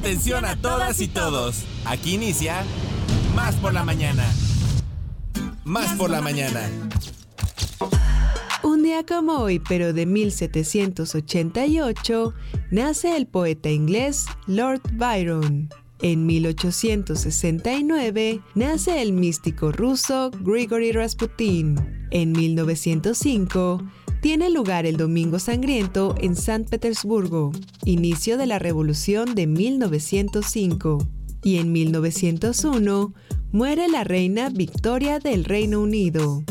Atención a todas y todos. Aquí inicia Más por la mañana. Más por la mañana. Un día como hoy, pero de 1788, nace el poeta inglés Lord Byron. En 1869 nace el místico ruso Grigory Rasputin. En 1905 tiene lugar el Domingo Sangriento en San Petersburgo, inicio de la Revolución de 1905. Y en 1901 muere la reina Victoria del Reino Unido.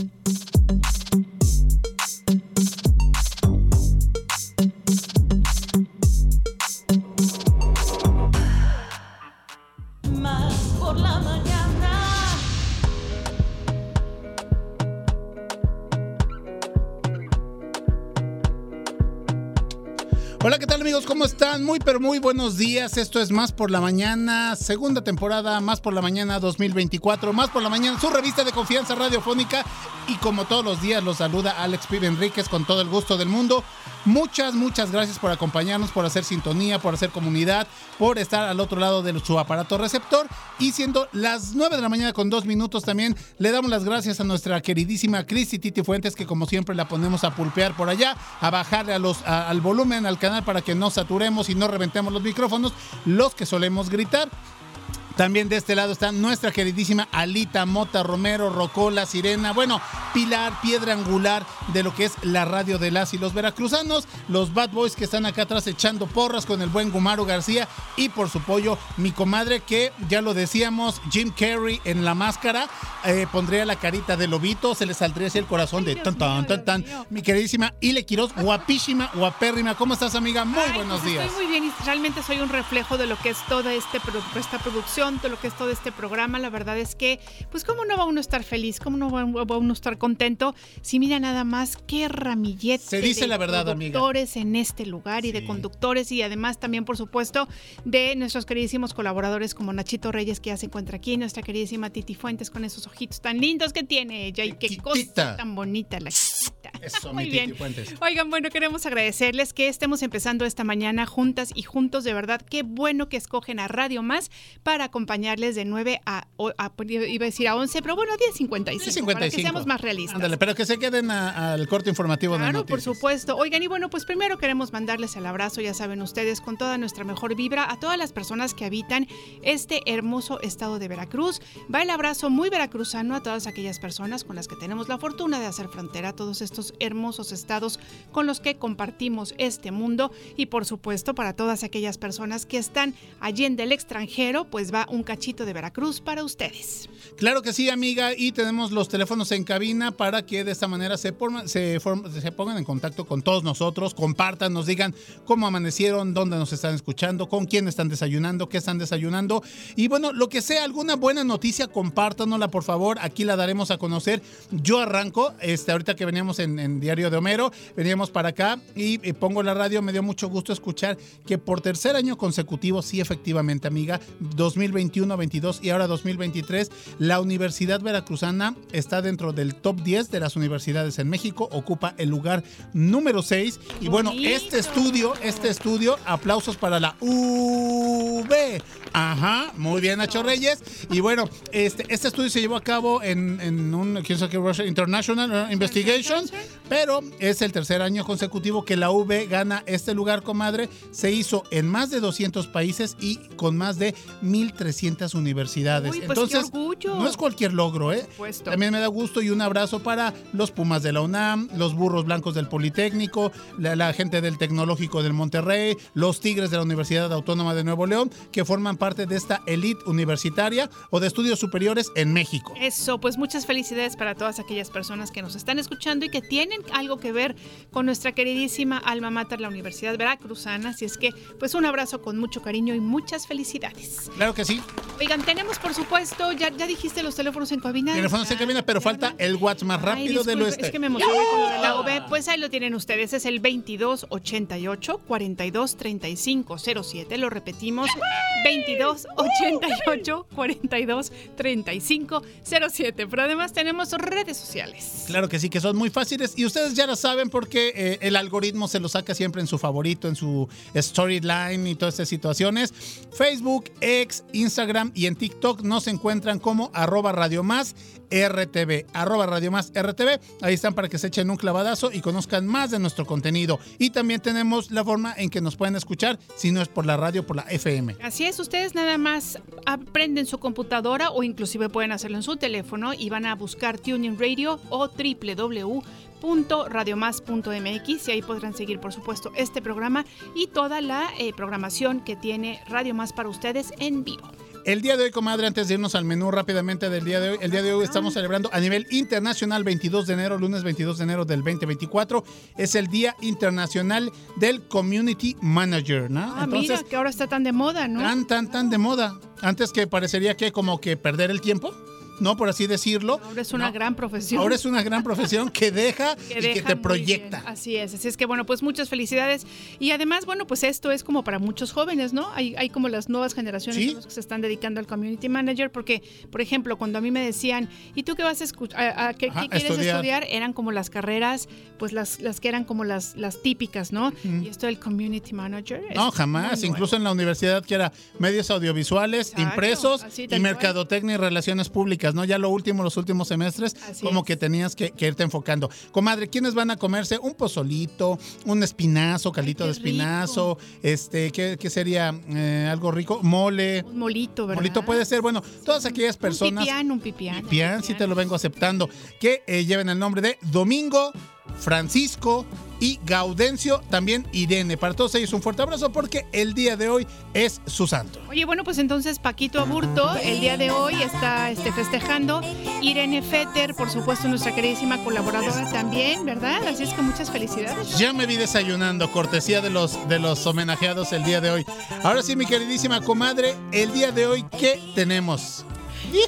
Muy, pero muy buenos días. Esto es Más por la Mañana, segunda temporada, Más por la Mañana 2024, Más por la Mañana, su revista de confianza radiofónica. Y como todos los días, los saluda Alex Pibe Enríquez con todo el gusto del mundo. Muchas, muchas gracias por acompañarnos, por hacer sintonía, por hacer comunidad, por estar al otro lado de su aparato receptor. Y siendo las 9 de la mañana con dos minutos también, le damos las gracias a nuestra queridísima Cristi Titi Fuentes, que como siempre la ponemos a pulpear por allá, a bajarle los, al volumen, al canal para que no saturemos y no reventemos los micrófonos, los que solemos gritar. También de este lado está nuestra queridísima Alita Mota Romero, Rocola, Sirena, bueno, pilar, piedra angular de lo que es la radio de las y los veracruzanos, los Bad Boys que están acá atrás echando porras con el buen Gumaro García y por su pollo mi comadre que ya lo decíamos, Jim Carrey en la máscara, eh, pondría la carita de lobito, se le saldría así el corazón de tan tan tan tan. Mi queridísima Ile Quiroz, guapísima, guapérrima, ¿cómo estás amiga? Muy Ay, buenos pues días. Estoy muy bien y realmente soy un reflejo de lo que es toda este, esta producción, todo lo que es todo este programa. La verdad es que, pues, ¿cómo no va uno a estar feliz? ¿Cómo no va, uno a estar contento? Si mira nada más qué ramillete Se dice de la verdad, amiga. conductores en este lugar y de conductores y además también, por supuesto, de nuestros queridísimos colaboradores como Nachito Reyes, que ya se encuentra aquí, nuestra queridísima Titi Fuentes con esos ojitos tan lindos que tiene ella y qué cosa tan bonita la chiquita. Eso, Muy mi bien. Titi Fuentes. Oigan, bueno, queremos agradecerles que estemos empezando esta mañana juntas y juntos, de verdad, qué bueno que escogen a Radio Más para acompañarles de 9 a, a- iba a decir a 11, pero bueno, 10.55, para que 55. seamos más realistas. Ándale, pero que se queden a- al corte informativo de Claro, por supuesto. Oigan, y bueno, pues primero queremos mandarles el abrazo, ya saben ustedes, con toda nuestra mejor vibra a todas las personas que habitan este hermoso estado de Veracruz. Va el abrazo muy veracruzano a todas aquellas personas con las que tenemos la fortuna de hacer frontera, a todos estos hermosos estados con los que compartimos este mundo. Y por supuesto, para todas aquellas personas que están allí en del extranjero, pues va un cachito de Veracruz para ustedes. Claro que sí, amiga, y tenemos los teléfonos en cabina para que de esta manera se, forma- se, se pongan en contacto con todos nosotros, compartan, nos digan cómo amanecieron, dónde nos están escuchando, con quién están desayunando, qué están desayunando. Y bueno, lo que sea, alguna buena noticia, compártanosla, por favor, aquí la daremos a conocer. Yo arranco, este, ahorita que veníamos en, Diario de Homero, veníamos para acá y, pongo la radio, me dio mucho gusto escuchar que por tercer año consecutivo, sí, efectivamente, amiga, 2021, 22 y ahora 2023, la Universidad Veracruzana está dentro del top 10 de las universidades en México, ocupa el lugar número 6. Y bueno, Bonito. este estudio, este estudio, aplausos para la UV. Ajá, muy bien, Nacho Reyes. Y bueno, este, este estudio se llevó a cabo en, en un ¿quién sabe qué? Russia International uh, Investigation, pero es el tercer año consecutivo que la UV gana este lugar, comadre. Se hizo en más de 200 países y con más de 1.300 universidades. Uy, pues, qué Entonces, orgullo. no es cualquier logro, ¿eh? supuesto. También me da gusto y un abrazo para los Pumas de la UNAM, los Burros Blancos del Politécnico, la, la gente del Tecnológico del Monterrey, los Tigres de la Universidad Autónoma de Nuevo León, que forman parte de esta elite universitaria o de estudios superiores en México. Eso, pues muchas felicidades para todas aquellas personas que nos están escuchando y que tienen algo que ver con nuestra queridísima alma mater, la Universidad Veracruzana. Así es que, pues un abrazo con mucho cariño y muchas felicidades. Claro que sí. Oigan, tenemos por supuesto, ya, ya dijiste los teléfonos en cabina. Teléfonos en cabina, pero falta el WhatsApp más Ay, rápido del disculpe, oeste. Es que me emocioné con lo de la. Pues ahí lo tienen ustedes. Es el 2288 42 35 07. Lo repetimos. 2288 42 35 07. Pero además tenemos redes sociales. Claro que sí, que son muy fáciles y ustedes ya lo saben porque eh, el algoritmo se lo saca siempre en su favorito, en su storyline y todas estas situaciones. Facebook, X, Instagram y en TikTok nos encuentran como arroba Radio Más RTV, arroba Radio Más RTV. Ahí están para que se echen un clavadazo y conozcan más de nuestro contenido. Y también tenemos la forma en que nos pueden escuchar, si no es por la radio, por la FM. Así es, ustedes nada más aprenden su computadora o inclusive pueden hacerlo en su teléfono y van a buscar Tuning Radio o www.radiomás.mx y ahí podrán seguir, por supuesto, este programa y toda la eh, programación que tiene Radio Más para ustedes en vivo. El día de hoy, comadre, antes de irnos al menú rápidamente del día de hoy, el día de hoy estamos celebrando a nivel internacional 22 de enero, lunes 22 de enero del 2024, es el Día Internacional del Community Manager, ¿no? Ah, mira, que ahora está tan de moda, ¿no? Tan, tan, tan de moda. Antes que parecería que como que perder el tiempo. ¿No? Por así decirlo. Ahora es una gran profesión. Ahora es una gran profesión que deja y que te proyecta. Así es, así es que bueno, pues muchas felicidades. Y además, bueno, pues esto es como para muchos jóvenes, ¿no? Hay, hay como las nuevas generaciones que se están dedicando al community manager, porque, por ejemplo, cuando a mí me decían, ¿y tú qué vas a, a, qué, quieres estudiar? Eran como las carreras, pues las, las que eran como las, las típicas, ¿no? Y esto del community manager. No, jamás. Incluso en la universidad que era medios audiovisuales, impresos y mercadotecnia y relaciones públicas. ¿No? Ya lo último, los últimos semestres, como que tenías que, irte enfocando. Comadre, ¿quiénes van a comerse? Un pozolito, un espinazo, calito de espinazo, este, ¿qué, sería? Eh, algo rico, mole. Un molito, ¿verdad? Molito puede ser, bueno, todas aquellas personas. Un pipián, un pipián. Pipián, sí te lo vengo aceptando. Que eh, lleven el nombre de Domingo Francisco y Gaudencio, también Irene. Para todos ellos un fuerte abrazo porque el día de hoy es su santo. Oye, bueno, pues entonces Paquito Aburto el día de hoy está este, festejando. Irene Fetter, por supuesto, nuestra queridísima colaboradora también, ¿verdad? Así es que muchas felicidades. Ya me vi desayunando, cortesía de los, de los homenajeados el día de hoy. Ahora sí, mi queridísima comadre, el día de hoy, ¿qué tenemos?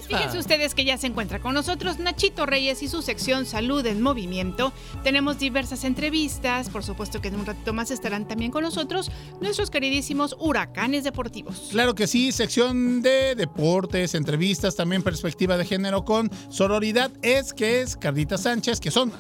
Fíjense ustedes que ya se encuentra con nosotros Nachito Reyes y su sección Salud en Movimiento. Tenemos diversas entrevistas, por supuesto que en un ratito más estarán también con nosotros nuestros queridísimos huracanes deportivos. Claro que sí, sección de deportes, entrevistas, también perspectiva de género con sororidad. Es que es Carlita Sánchez, que son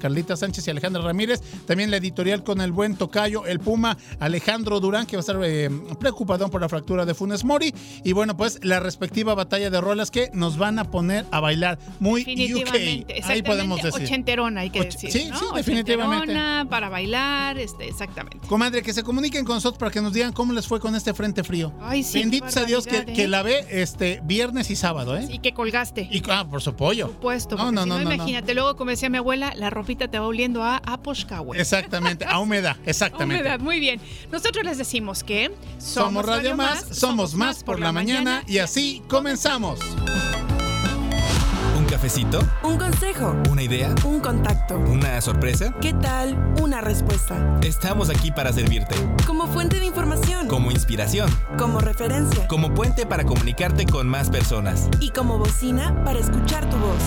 Carlita Sánchez y Alejandra Ramírez. También la editorial con el buen tocayo, el Puma Alejandro Durán, que va a estar eh, preocupado por la fractura de Funes Mori. Y bueno, pues la respectiva batalla de rolas que nos van a poner a bailar muy definitivamente, UK. Ahí podemos decir. Ochenterona, hay que decir. Sí, sí, definitivamente. para bailar, este, exactamente. Comadre, que se comuniquen con nosotros para que nos digan cómo les fue con este frente frío. Ay, sí. Bendito sea Dios que, que, ¿eh? la ve este viernes y sábado, ¿eh? Y que colgaste. Y, ah, por su pollo. Por supuesto. No, no, no, no, Imagínate, luego, como decía mi abuela, la ropita te va oliendo a Aposhkawe. Exactamente, a humedad, exactamente. humedad, muy bien. Nosotros les decimos que somos, Radio, Más, somos más por la mañana y así comenzamos cafecito? ¿Un consejo? ¿Una idea? ¿Un contacto? ¿Una sorpresa? ¿Qué tal? Una respuesta. Estamos aquí para servirte. Como fuente de información. Como inspiración. Como referencia. Como puente para comunicarte con más personas. Y como bocina para escuchar tu voz.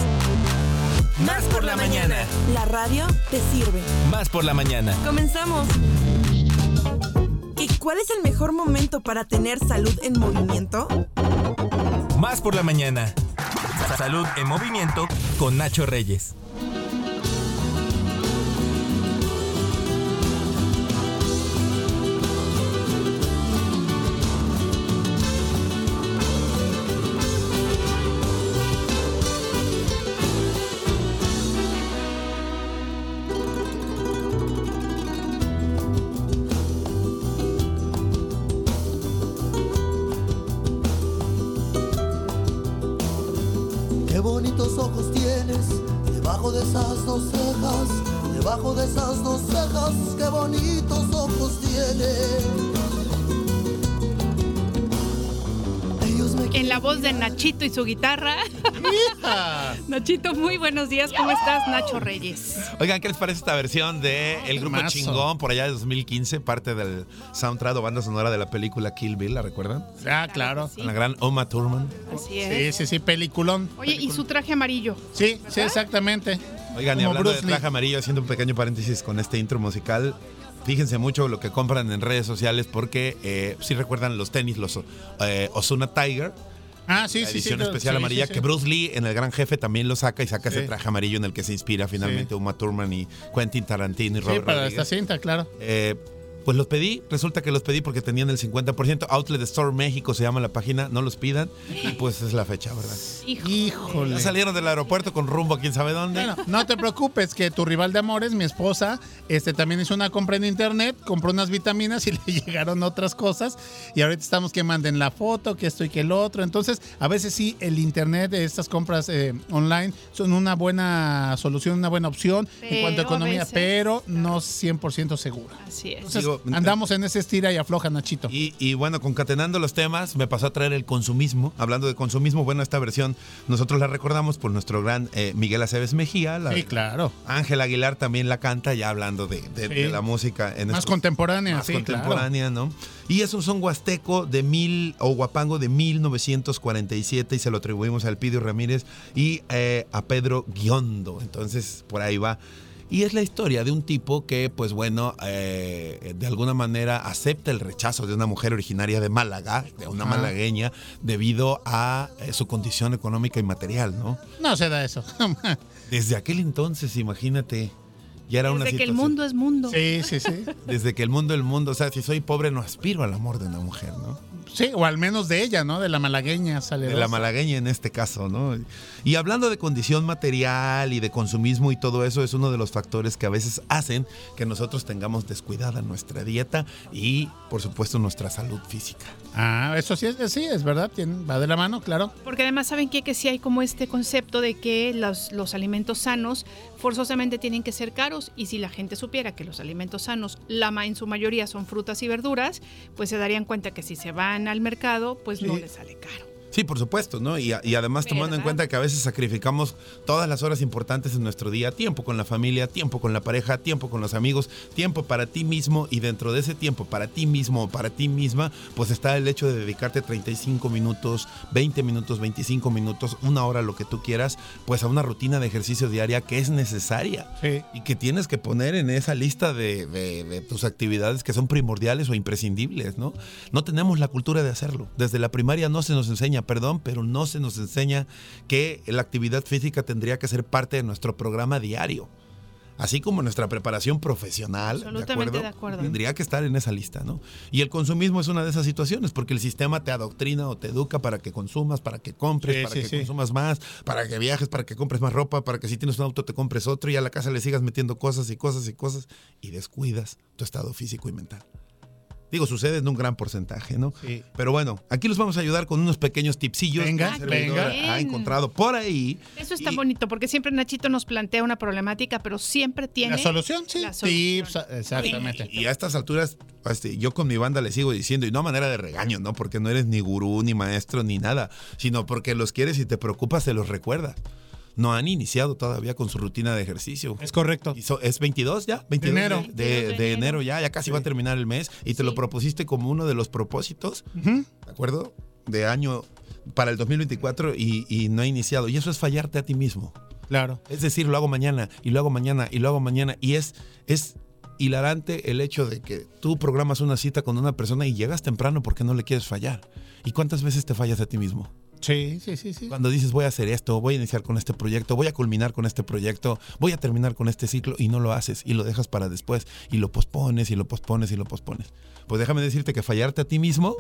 Más por la mañana. La radio te sirve. Más por la mañana. Comenzamos. ¿Y cuál es el mejor momento para tener salud en movimiento? Más por la mañana. Salud en movimiento con Nacho Reyes. Nachito y su guitarra. Nachito, muy buenos días. ¿Cómo estás, Nacho Reyes? Oigan, ¿qué les parece esta versión de El Grupo Chingón por allá de 2015? Parte del soundtrack o banda sonora de la película Kill Bill, ¿la recuerdan? Ah, claro. La gran Oma Thurman. Así es. Sí, sí, sí, peliculón. Oye, y su traje amarillo. Sí, sí, exactamente. Oigan, y hablando de traje amarillo, haciendo un pequeño paréntesis con este intro musical, Fíjense mucho lo que compran en redes sociales porque eh, si recuerdan los tenis, los eh, Osuna Tiger, Ah, sí, la sí, edición sí, especial sí, amarilla, sí, sí. que Bruce Lee en El Gran Jefe también lo saca y saca ese Sí. traje amarillo en el que se inspira finalmente Uma Thurman y Quentin Tarantino y Sí, Robert para Rodríguez. esta cinta, claro. Eh, pues los pedí, resulta que los pedí porque tenían el 50%. Outlet Store México se llama la página, no los pidan. Y pues es la fecha, ¿verdad? Híjole. Ya salieron del aeropuerto con rumbo a quién sabe dónde. Bueno, no te preocupes, que tu rival de amores, mi esposa, este también hizo una compra en internet, compró unas vitaminas y le llegaron otras cosas. Y ahorita estamos que manden la foto, que esto y que el otro. Entonces, a veces sí, el internet de estas compras eh, online son una buena solución, una buena opción en cuanto a economía, veces, pero no 100% segura. Así es. Entonces, Digo, andamos en ese estira y afloja, Nachito. Y, y bueno, concatenando los temas, me pasó a traer el consumismo. Hablando de consumismo, bueno, esta versión nosotros la recordamos por nuestro gran eh, Miguel Aceves Mejía. La, Sí, claro. Ángel Aguilar también la canta, ya hablando de, de- Sí. de la música. En Más estos- contemporánea, más sí, contemporánea, ¿no? Y es un son huasteco de mil, o guapango de 1947 y se lo atribuimos a Elpidio Ramírez y eh, a Pedro Guiondo. Entonces, por ahí va. Y es la historia de un tipo que, pues bueno, eh, de alguna manera acepta el rechazo de una mujer originaria de Málaga, de una malagueña, debido a eh, su condición económica y material, ¿no? No se da eso. Desde aquel entonces, imagínate, ya era una Desde que el mundo es mundo. sí, sí, sí. Desde que el mundo el mundo, o sea, si soy pobre no aspiro al amor de una mujer, ¿no? Sí, o al menos de ella, ¿no? De la malagueña sale. De la malagueña en este caso, ¿no? Y hablando de condición material y de consumismo y todo eso, es uno de los factores que a veces hacen que nosotros tengamos descuidada nuestra dieta y, por supuesto, nuestra salud física. Ah, eso sí es, sí, es verdad, va de la mano, claro. Porque además saben qué? que sí hay como este concepto de que los, los alimentos sanos forzosamente tienen que ser caros y si la gente supiera que los alimentos sanos, la en su mayoría son frutas y verduras, pues se darían cuenta que si se van al mercado, pues no Sí. les sale caro. Sí, por supuesto, ¿no? Y, además tomando en cuenta que a veces sacrificamos todas las horas importantes en nuestro día, tiempo con la familia, tiempo con la pareja, tiempo con los amigos, tiempo para ti mismo y dentro de ese tiempo para ti mismo o para ti misma, pues está el hecho de dedicarte 35 minutos, 20 minutos, 25 minutos, una hora, lo que tú quieras, pues a una rutina de ejercicio diaria que es necesaria Sí. y que tienes que poner en esa lista de, de- de tus actividades que son primordiales o imprescindibles, ¿no? No tenemos la cultura de hacerlo. Desde la primaria no se nos enseña, perdón, pero no se nos enseña que la actividad física tendría que ser parte de nuestro programa diario. Así como nuestra preparación profesional, Absolutamente de acuerdo. tendría que estar en esa lista, ¿no? Y el consumismo es una de esas situaciones, porque el sistema te adoctrina o te educa para que consumas, para que compres, Sí, para sí, que sí. consumas más, para que viajes, para que compres más ropa, para que si tienes un auto te compres otro y a la casa le sigas metiendo cosas y cosas y cosas y descuidas tu estado físico y mental. Digo, sucede en un gran porcentaje, ¿no? Sí. Pero bueno, aquí los vamos a ayudar con unos pequeños tipsillos Venga, que venga. ha encontrado por ahí. Eso está Y- bonito porque siempre Nachito nos plantea una problemática, pero siempre tiene ¿La solución? Sí. la Sí, solución. sa- exactamente. Y a estas alturas, este, yo con mi banda le sigo diciendo, y no a manera de regaño, ¿no? Porque no eres ni gurú, ni maestro, ni nada, sino porque los quieres y te preocupas, se los recuerdas. No han iniciado todavía con su rutina de ejercicio. Es correcto. Y so- ¿Es 22 ya? 22 enero. De, de- 22 de de enero. enero ya, ya casi va a terminar el mes y te lo propusiste como uno de los propósitos. ¿de acuerdo? De año para el 2024 y, y no ha iniciado. Y eso es fallarte a ti mismo. Claro. Es decir, lo hago mañana y lo hago mañana y lo hago mañana. Y es, es hilarante el hecho de que tú programas una cita con una persona y llegas temprano porque no le quieres fallar. ¿Y cuántas veces te fallas a ti mismo? Sí, sí, sí, sí. Cuando dices voy a hacer esto, voy a iniciar con este proyecto, voy a culminar con este proyecto, voy a terminar con este ciclo y no lo haces y lo dejas para después y lo pospones y lo pospones y lo pospones. Pues déjame decirte que fallarte a ti mismo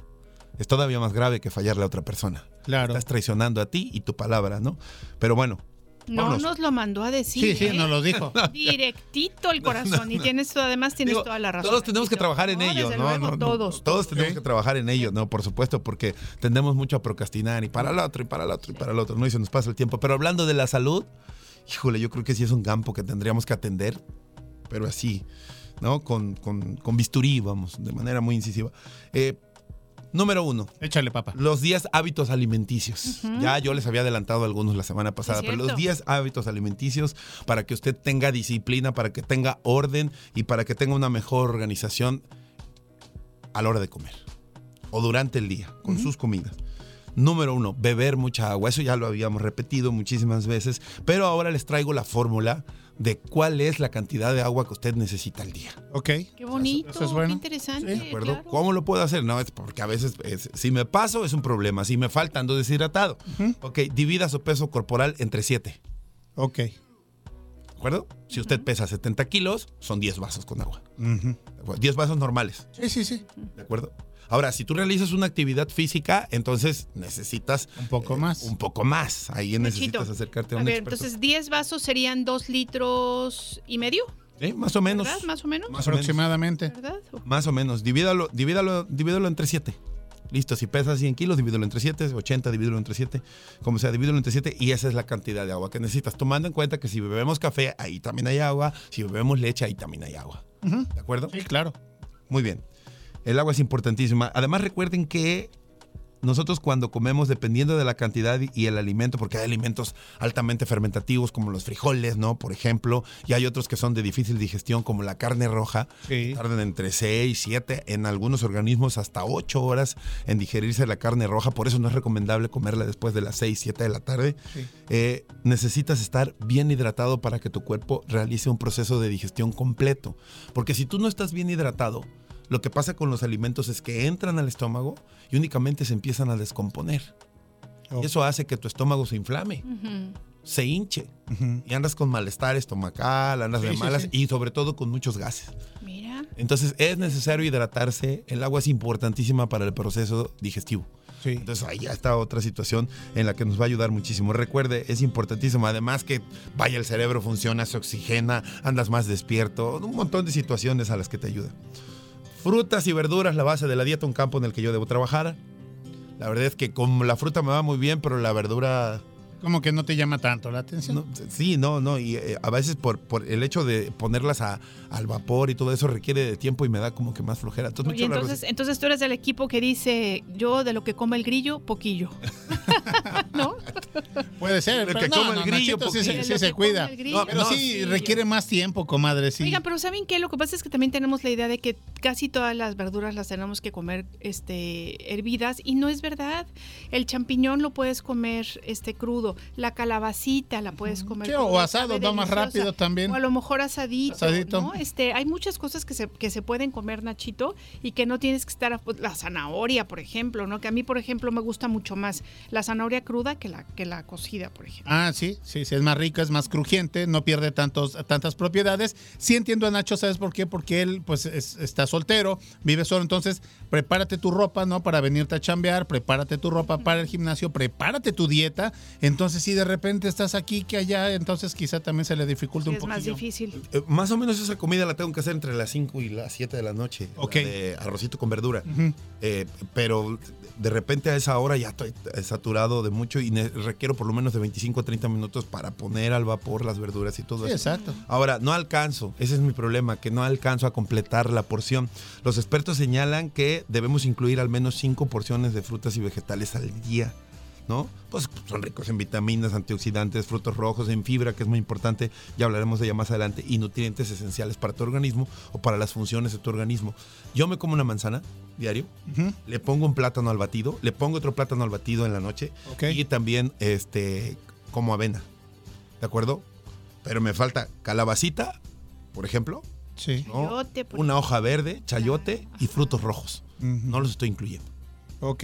es todavía más grave que fallarle a otra persona. Claro. Estás traicionando a ti y tu palabra, ¿no? Pero bueno, No Vámonos. nos lo mandó a decir. Sí, sí, ¿eh? nos lo dijo. Directito el corazón. Y tienes además tienes Digo, toda la razón. Todos tenemos que trabajar en No, ello, desde ¿no? luego, No, no, todos. Todos tenemos que trabajar en ello, ¿no? Por supuesto, porque tendemos mucho a procrastinar y para el otro, y para el otro, y para el otro, ¿no? Y se nos pasa el tiempo. Pero hablando de la salud, híjole, yo creo que sí es un campo que tendríamos que atender, pero así, ¿no? Con, con, con bisturí, vamos, de manera muy incisiva. Eh, número uno, Échale, papá. los 10 hábitos alimenticios. Ya yo les había adelantado algunos la semana pasada, pero los cierto. 10 hábitos alimenticios para que usted tenga disciplina, para que tenga orden y para que tenga una mejor organización a la hora de comer o durante el día con sus comidas. Número uno, beber mucha agua. Eso ya lo habíamos repetido muchísimas veces, pero ahora les traigo la fórmula de cuál es la cantidad de agua que usted necesita al día. Ok. Qué bonito, eso es bueno. qué interesante. Sí, ¿De acuerdo? claro. ¿Cómo lo puedo hacer? No, es porque a veces es- si me paso es un problema, si me falta ando deshidratado. Ok, divida su peso corporal entre 7. Ok. ¿De acuerdo? Si usted pesa 70 kilos, son 10 vasos con agua. Ujú. ¿De acuerdo? 10 vasos normales. Sí, sí, sí. ¿De acuerdo? Ahora, si tú realizas una actividad física, entonces necesitas Un poco más. un poco más. Ahí necesitas acercarte a A un ver, experto. entonces 10 vasos serían 2 litros y medio, ¿Sí? Más o menos. ¿verdad? Más o menos. Más o menos. Aproximadamente. ¿Verdad? Más o menos. Divídalo, divídalo, divídalo entre 7. Listo, si pesas 100 kilos, divídelo entre 7, 80, divídelo entre 7, como sea, divídelo entre 7 y esa es la cantidad de agua que necesitas. Tomando en cuenta que si bebemos café, ahí también hay agua, si bebemos leche, ahí también hay agua. ¿De acuerdo? Sí, claro. Muy bien. El agua es importantísima. Además, recuerden que nosotros cuando comemos, dependiendo de la cantidad y el alimento, porque hay alimentos altamente fermentativos como los frijoles, ¿no? Por ejemplo, y hay otros que son de difícil digestión como la carne roja, Sí. tardan entre 6, 7, en algunos organismos hasta 8 horas en digerirse la carne roja, por eso no es recomendable comerla después de las 6, 7 de la tarde. Sí. Eh, necesitas estar bien hidratado para que tu cuerpo realice un proceso de digestión completo, porque si tú no estás bien hidratado, lo que pasa con los alimentos es que entran al estómago y únicamente se empiezan a descomponer. Oh. Y eso hace que tu estómago se inflame, se hinche y andas con malestar estomacal, andas Sí, de sí, malas sí. y sobre todo con muchos gases. Mira. Entonces es necesario hidratarse. El agua es importantísima para el proceso digestivo. Sí. Entonces ahí ya está otra situación en la que nos va a ayudar muchísimo. Recuerde, es importantísimo. Además que vaya el cerebro funciona, se oxigena, andas más despierto, un montón de situaciones a las que te ayuda. Frutas y verduras, la base de la dieta, un campo en el que yo debo trabajar. La verdad es que con la fruta me va muy bien, pero la verdura Como que no te llama tanto la atención. no, sí, no, no. Y eh, a veces por, por el hecho de ponerlas a- al vapor y todo eso requiere de tiempo y me da como que más flojera. Entonces, Oye, entonces, entonces tú eres del equipo que dice, yo de lo que come el grillo, poquillo. ¿No? Puede ser. El que no, come el no, grillo, Nachito sí, poquillo. se- cuida. el grillo, No, Pero sí poquillo. requiere más tiempo, comadre. Sí. Oigan, pero ¿saben qué? Lo que pasa es que también tenemos la idea de que casi todas las verduras las tenemos que comer este, hervidas y no es verdad. El champiñón lo puedes comer este, crudo, la calabacita la puedes comer Sí, o asado, va más rápido también. O a lo mejor asadito, Asadito. ¿no? Este, hay muchas cosas que se, que se pueden comer, Nachito, y que no tienes que estar... a- pues, La zanahoria, por ejemplo, ¿no? Que a mí, por ejemplo, me gusta mucho más la zanahoria cruda que la, que la cocida, por ejemplo. Ah, sí, sí, sí, es más rica, es más crujiente, no pierde tantos, tantas propiedades. Sí entiendo a Nacho, ¿sabes por qué? Porque él pues es- está soltero, vive solo, entonces prepárate tu ropa, ¿no? Para venirte a chambear, prepárate tu ropa para el gimnasio, prepárate tu dieta. Entonces si de repente estás aquí que allá, entonces quizá también se le dificulta Sí, un es más difícil. Eh, más o menos esa comida la tengo que hacer entre las 5 y las 7 de la noche. la Ok. de arrocito con verdura. Eh, pero de repente a esa hora ya estoy saturado de mucho y requiero por lo menos de 25 a 30 minutos para poner al vapor las verduras y todo Sí, eso. exacto. Ahora, no alcanzo, ese es mi problema, que no alcanzo a completar la porción. Los expertos señalan que debemos incluir al menos 5 porciones de frutas y vegetales al día. ¿No? Pues son ricos en vitaminas, antioxidantes, frutos rojos, en fibra, que es muy importante, ya hablaremos de ella más adelante, y nutrientes esenciales para tu organismo o para las funciones de tu organismo. Yo me como una manzana diario, le pongo un plátano al batido, le pongo otro plátano al batido en la noche y también este como avena. ¿De acuerdo? Pero me falta calabacita, por ejemplo, Sí. ¿no? Chayote, por una hoja verde, chayote y frutos rojos. No los estoy incluyendo. Ok.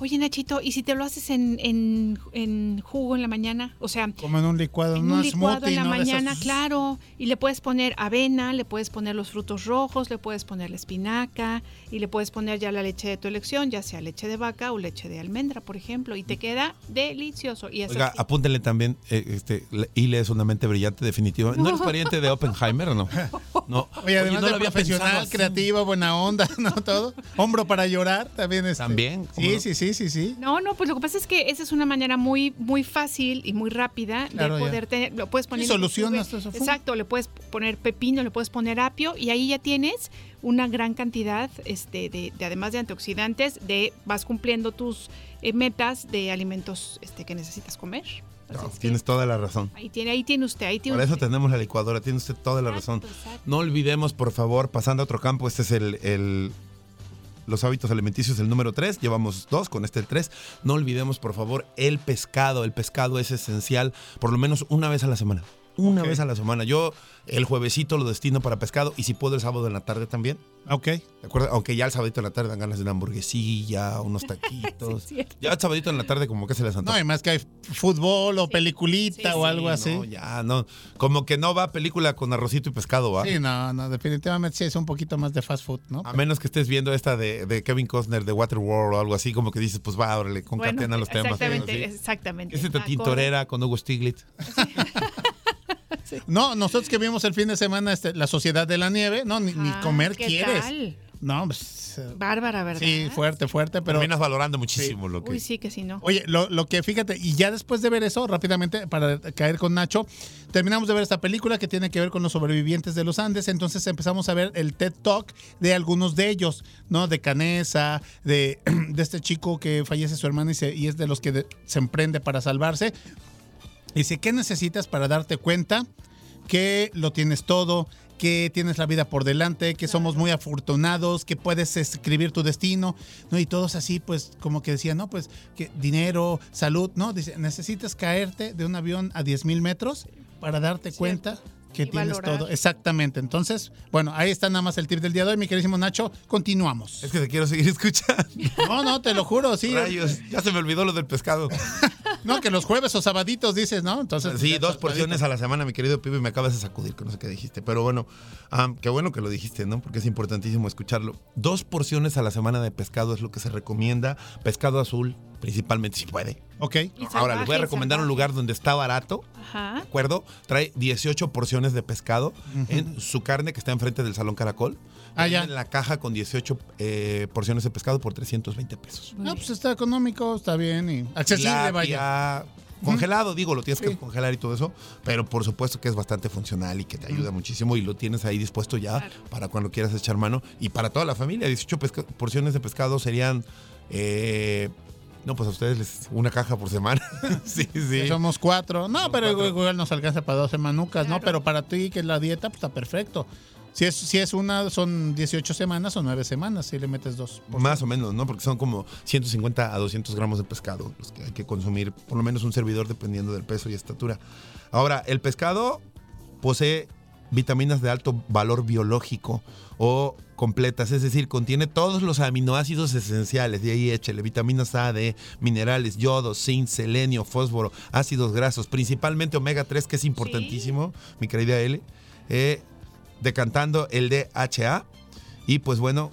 Oye, Nachito, ¿y si te lo haces en, en, en jugo en la mañana? O sea, Como en un licuado, en un licuado en la ¿no? De esas- mañana, claro. Y le puedes poner avena, le puedes poner los frutos rojos, le puedes poner la espinaca y le puedes poner ya la leche de tu elección, ya sea leche de vaca o leche de almendra, por ejemplo. Y te queda delicioso. Y eso Oiga, sí. apúntenle también, eh, este, Ile es una mente brillante definitiva. ¿No eres pariente de Oppenheimer o no? No. Oye, además no de lo había profesional, creativa, buena onda, ¿no? Todo. Hombro para llorar, también este. También, ¿cómo Sí, no? sí, sí, sí, sí. No, no, pues lo que pasa es que esa es una manera muy, muy fácil y muy rápida Claro, de poder tener, lo puedes poner Sí, inclusive- solucionas eso. Exacto, le puedes poner pepino, le puedes poner apio y ahí ya tienes una gran cantidad este, de, de además de antioxidantes, de vas cumpliendo tus eh, metas de alimentos este, que necesitas comer. No, tienes toda la razón. ahí tiene, ahí tiene usted, ahí tiene Para eso tenemos la licuadora, tiene usted toda la razón. Exacto. No olvidemos, por favor, pasando a otro campo, este es el, el- los hábitos alimenticios, el número 3, llevamos dos, con este el 3. No olvidemos, por favor, el pescado. El pescado es esencial por lo menos una vez a la semana. Una vez a la semana. Yo el juevesito lo destino para pescado y si puedo el sábado en la tarde también. Ok. ¿De acuerdo? Aunque ya el sabadito en la tarde dan ganas de una hamburguesilla, unos taquitos. Sí, ya el sabadito en la tarde como que se les antoja. No, y más que hay fútbol o peliculita Sí, o sí, algo así. No, ya, no. Como que no va película con arrocito y pescado, ¿va? Sí, no, no, definitivamente sí es un poquito más de fast food, ¿no? A menos que estés viendo esta de, de Kevin Costner de Waterworld o algo así, como que dices, pues va, órale, concatena los temas. Exactamente, ¿sí? exactamente. Ese Ah, tintorera con Hugo Stiglitz. No, nosotros que vimos el fin de semana este, La Sociedad de la Nieve, no, ni, ni Ah, comer ¿qué quieres. tal? No, pues, eh, Bárbara, ¿verdad? sí, fuerte, fuerte, pero... Terminas valorando muchísimo lo que. Uy, sí que sí, ¿no? Oye, lo, lo que fíjate, y ya después de ver eso, rápidamente, para caer con Nacho, terminamos de ver esta película que tiene que ver con los sobrevivientes de los Andes, entonces empezamos a ver el TED Talk de algunos de ellos, ¿no? De Canesa, de, de este chico que fallece su hermana y, se- y es de los que de- se emprende para salvarse. Dice, ¿qué necesitas para darte cuenta que lo tienes todo? que tienes la vida por delante, que somos muy afortunados, que puedes escribir tu destino, ¿no? Y todos así, pues, como que decían, no, pues, que dinero, salud, ¿no? Dice, necesitas caerte de un avión a 10 mil metros para darte Cierto. cuenta que Y tienes valorar. todo. Exactamente. Entonces, bueno, ahí está nada más el tip del día de hoy, mi queridísimo Nacho. Continuamos. Es que te quiero seguir escuchando. No, no, te lo juro, sí. Rayos, ya se me olvidó lo del pescado. No, que los jueves o sabaditos dices, ¿no? Entonces, Sí, dos porciones a la semana, mi querido Pibe, me acabas de sacudir, que no sé qué dijiste. Pero bueno, qué bueno que lo dijiste, ¿no? Porque es importantísimo escucharlo. Dos porciones a la semana de pescado es lo que se recomienda. Pescado azul, principalmente si puede. Ok. Ahora, les voy a recomendar un lugar donde está barato, Ajá. ¿de acuerdo? Trae 18 porciones de pescado en su carne que está enfrente del Salón Caracol. Ah, ya. En la caja con 18 eh, porciones de pescado por 320 pesos. No, pues está económico, está bien y accesible, vaya. Tilapia, Congelado, digo, lo tienes Sí. que congelar y todo eso, pero por supuesto que es bastante funcional y que te ayuda muchísimo y lo tienes ahí dispuesto ya Claro. para cuando quieras echar mano y para toda la familia. 18 pesca- porciones de pescado serían, eh, no, pues a ustedes les, una caja por semana. sí, sí. Somos cuatro. No, pero cuatro. igual nos alcanza para dos semanucas, ¿no? Claro. Pero para ti, que es la dieta, pues está perfecto. Si es, si es una, son 18 semanas o 9 semanas, si le metes dos. Más o menos, ¿no? Porque son como 150 a 200 gramos de pescado los que hay que consumir, por lo menos un servidor dependiendo del peso y estatura. Ahora, el pescado posee vitaminas de alto valor biológico o completas, es decir, contiene todos los aminoácidos esenciales, de ahí échele vitaminas A, D, minerales, yodo, zinc, selenio, fósforo, ácidos grasos, principalmente omega 3, que es importantísimo, mi querida L, eh, decantando el DHA y pues bueno,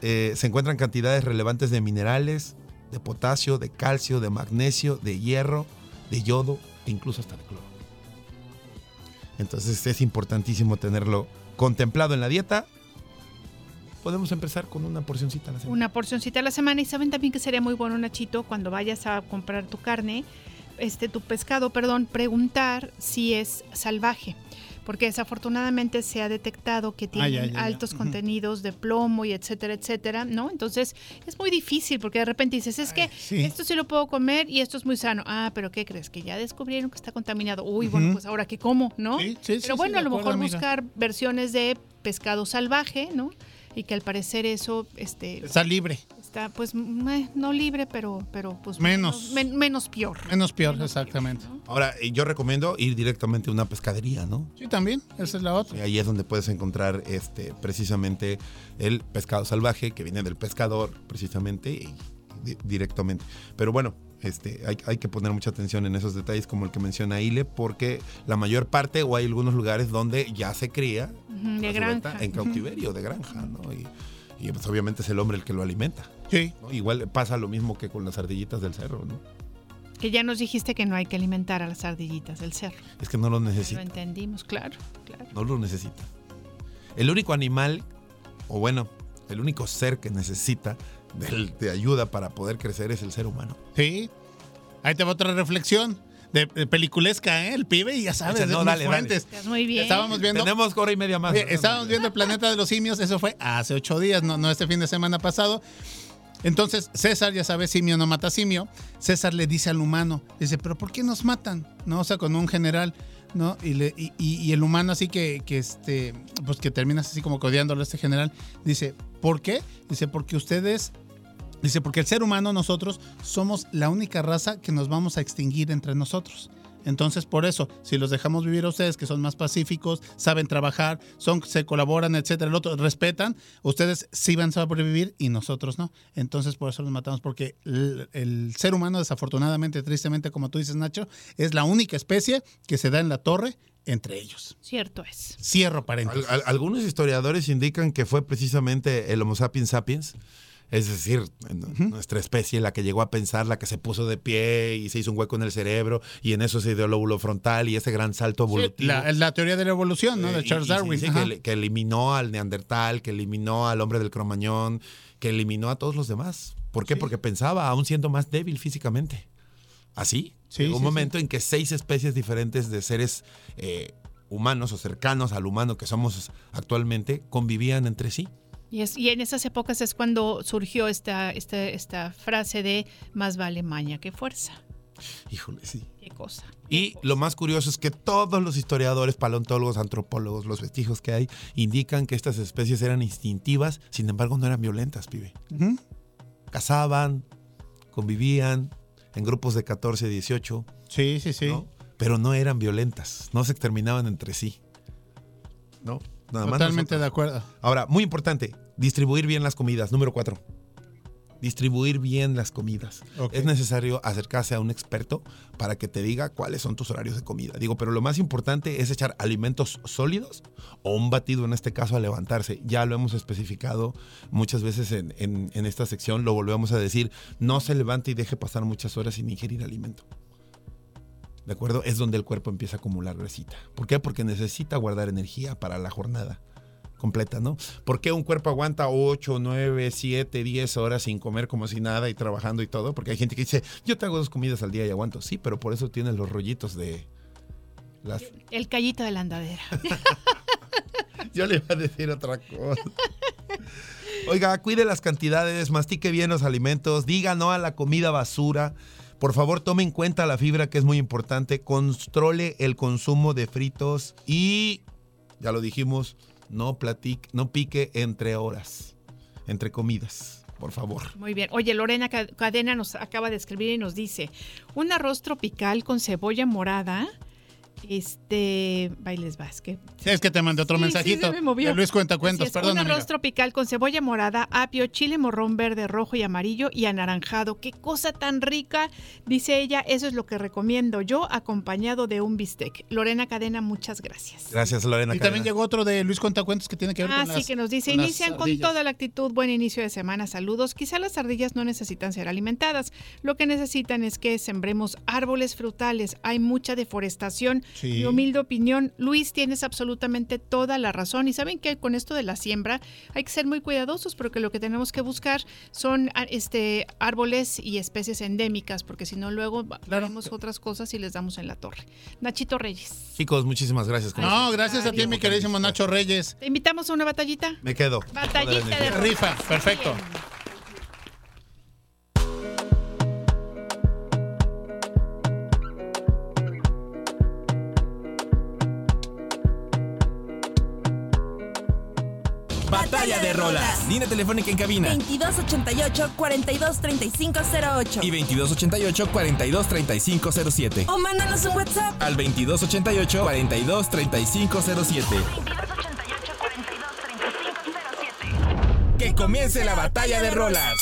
eh, se encuentran cantidades relevantes de minerales, de potasio, de calcio, de magnesio, de hierro, de yodo e incluso hasta de cloro. Entonces es importantísimo tenerlo contemplado en la dieta. Podemos empezar con una porcioncita a la semana. Una porcioncita a la semana y saben también que sería muy bueno, Nachito, cuando vayas a comprar tu carne, este tu pescado, perdón, preguntar si es salvaje. Porque desafortunadamente se ha detectado que ya, ya. altos contenidos de plomo y etcétera, etcétera, ¿no? Entonces es muy difícil porque de repente dices, es que sí. esto sí lo puedo comer y esto es muy sano. Ah, pero ¿qué crees? Que ya descubrieron que está contaminado. Uy, bueno, pues ahora qué como, ¿no? Sí, sí, pero bueno, a lo mejor amiga. buscar versiones de pescado salvaje, ¿no? Y que al parecer eso, este, Está libre. está pues meh, no libre pero pero pues Menos. men- menos peor Menos peor, Menos exactamente. ¿no? Ahora, yo recomiendo ir directamente a una pescadería, ¿no? Sí, también. Esa es la otra. Y ahí es donde puedes encontrar este, precisamente el pescado salvaje que viene del pescador, precisamente, y directamente. Pero bueno, este, hay, hay que poner mucha atención en esos detalles como el que menciona Ile, porque la mayor parte o hay algunos lugares donde ya se cría de granja en cautiverio, de granja, ¿no? Y, y, pues obviamente es el hombre el que lo alimenta. Sí. ¿no? Igual pasa lo mismo que con las ardillitas del cerro, ¿no? que ya nos dijiste que no hay que alimentar a las ardillitas del cerro Es que no lo lo necesita. entendimos claro claro no lo necesita. El único animal, o bueno, el único ser que necesita de, ayuda para poder crecer es el ser humano. Sí. Ahí te va otra reflexión. De, de peliculesca, ¿eh? El pibe, y ya sabes, no, dale, dale. fuentes. estás muy bien Estábamos viendo. Tenemos hora y media más. ¿verdad? estábamos viendo el planeta de los simios, eso fue hace ocho días, no, no este fin de semana pasado. Entonces, César, ya sabes, simio no mata simio. César le dice al humano, dice, pero ¿por qué nos matan? ¿No? O sea, con un general, ¿no? Y, le- y- y- el humano así que, que este, pues que terminas así como codiándolo a este general, dice, ¿por qué? Dice, porque ustedes, dice, porque el ser humano, nosotros, somos la única raza que nos vamos a extinguir entre nosotros. Entonces, por eso, si los dejamos vivir a ustedes, que son más pacíficos, saben trabajar, son, se colaboran, etcétera, el otro, respetan, ustedes sí van a sobrevivir y nosotros no. Entonces, por eso los matamos, porque el, el ser humano, desafortunadamente, tristemente, como tú dices, Nacho, es la única especie que se da en la torre entre ellos. Cierto es. Cierro Al- paréntesis. al- algunos historiadores indican que fue precisamente el Homo sapiens sapiens, es decir, nuestra especie la que llegó a pensar, la que se puso de pie y se hizo un hueco en el cerebro y en eso se dio el lóbulo frontal y ese gran salto evolutivo. La, la teoría de la evolución, ¿no? Eh, De y- Charles y Darwin. Ajá. que, eliminó al neandertal, que eliminó al hombre del cromañón, que eliminó a todos los demás. ¿Por qué? Porque pensaba, aún siendo más débil físicamente. Así. Sí, Llegó un sí, momento en que seis especies diferentes de seres eh, humanos o cercanos al humano que somos actualmente convivían entre sí. Y, es- y en esas épocas es cuando surgió esta, esta, esta frase de más vale maña que fuerza. Híjole, sí. Qué cosa. Y lo más curioso es que todos los historiadores, paleontólogos, antropólogos, los vestigios que hay, indican que estas especies eran instintivas, sin embargo no eran violentas, pibe. Cazaban, convivían en grupos de 14, 18, Sí, sí, sí. ¿no? pero no eran violentas, no se exterminaban entre sí. ¿No? Nada más Totalmente nosotros. de acuerdo. Ahora, muy importante, distribuir bien las comidas. Número cuatro. Distribuir bien las comidas. Es necesario acercarse a un experto para que te diga cuáles son tus horarios de comida. Digo, pero lo más importante es echar alimentos sólidos o un batido, en este caso, a levantarse. Ya lo hemos especificado muchas veces en, en- en esta sección, lo volvemos a decir, no se levante y deje pasar muchas horas sin ingerir alimento. ¿De acuerdo? Es donde el cuerpo empieza a acumular grasita. ¿Por qué? Porque necesita guardar energía para la jornada completa, ¿no? ¿Por qué un cuerpo aguanta 8, 9, 7, 10 horas sin comer como si nada y trabajando y todo? Porque hay gente que dice, yo te hago dos comidas al día y aguanto. Sí, pero por eso tienes los rollitos de las... El callito de la andadera. Yo le iba a decir otra cosa. Oiga, cuide las cantidades, mastique bien los alimentos, diga no a la comida basura. Por favor, tome en cuenta la fibra que es muy importante. Controle el consumo de fritos y, ya lo dijimos, no, platique, no pique entre horas, entre comidas, por favor. Muy bien. Oye, Lorena Ca- Cadena nos acaba de escribir y nos dice, un arroz tropical con cebolla morada, este, bailes vasque. Sí, es que te mandé otro Sí, sí, mensajito. se me movió. de Luis Cuentacuentos, perdón, Un arroz tropical con cebolla morada, apio, chile morrón verde, rojo y amarillo y anaranjado. Qué cosa tan rica, dice ella. Eso es lo que recomiendo yo, acompañado de un bistec. Lorena Cadena, muchas gracias. Gracias, Lorena. Y también llegó otro de Luis Cuentacuentos que tiene que ver Ah, con sí, las que nos dice, con inician con toda la actitud, buen inicio de semana, saludos. Quizá las ardillas no necesitan ser alimentadas, lo que necesitan es que sembremos árboles frutales, hay mucha deforestación. Sí. Mi humilde opinión, Luis, tienes absolutamente toda la razón y saben que con esto de la siembra hay que ser muy cuidadosos porque lo que tenemos que buscar son ah, este, árboles y especies endémicas, porque si no luego haremos otras cosas y les damos en la torre. Nachito Reyes, Chicos, muchísimas gracias. No, gracias a ti, mi queridísimo Nacho Reyes. ¿te invitamos a una batallita? Me quedo. Batallita de. Rifa, perfecto. Rolas. Línea telefónica en cabina. 2288-423508. Y 2288-423507. O mándanos un WhatsApp. Al 2288-423507. Que comience la batalla de rolas.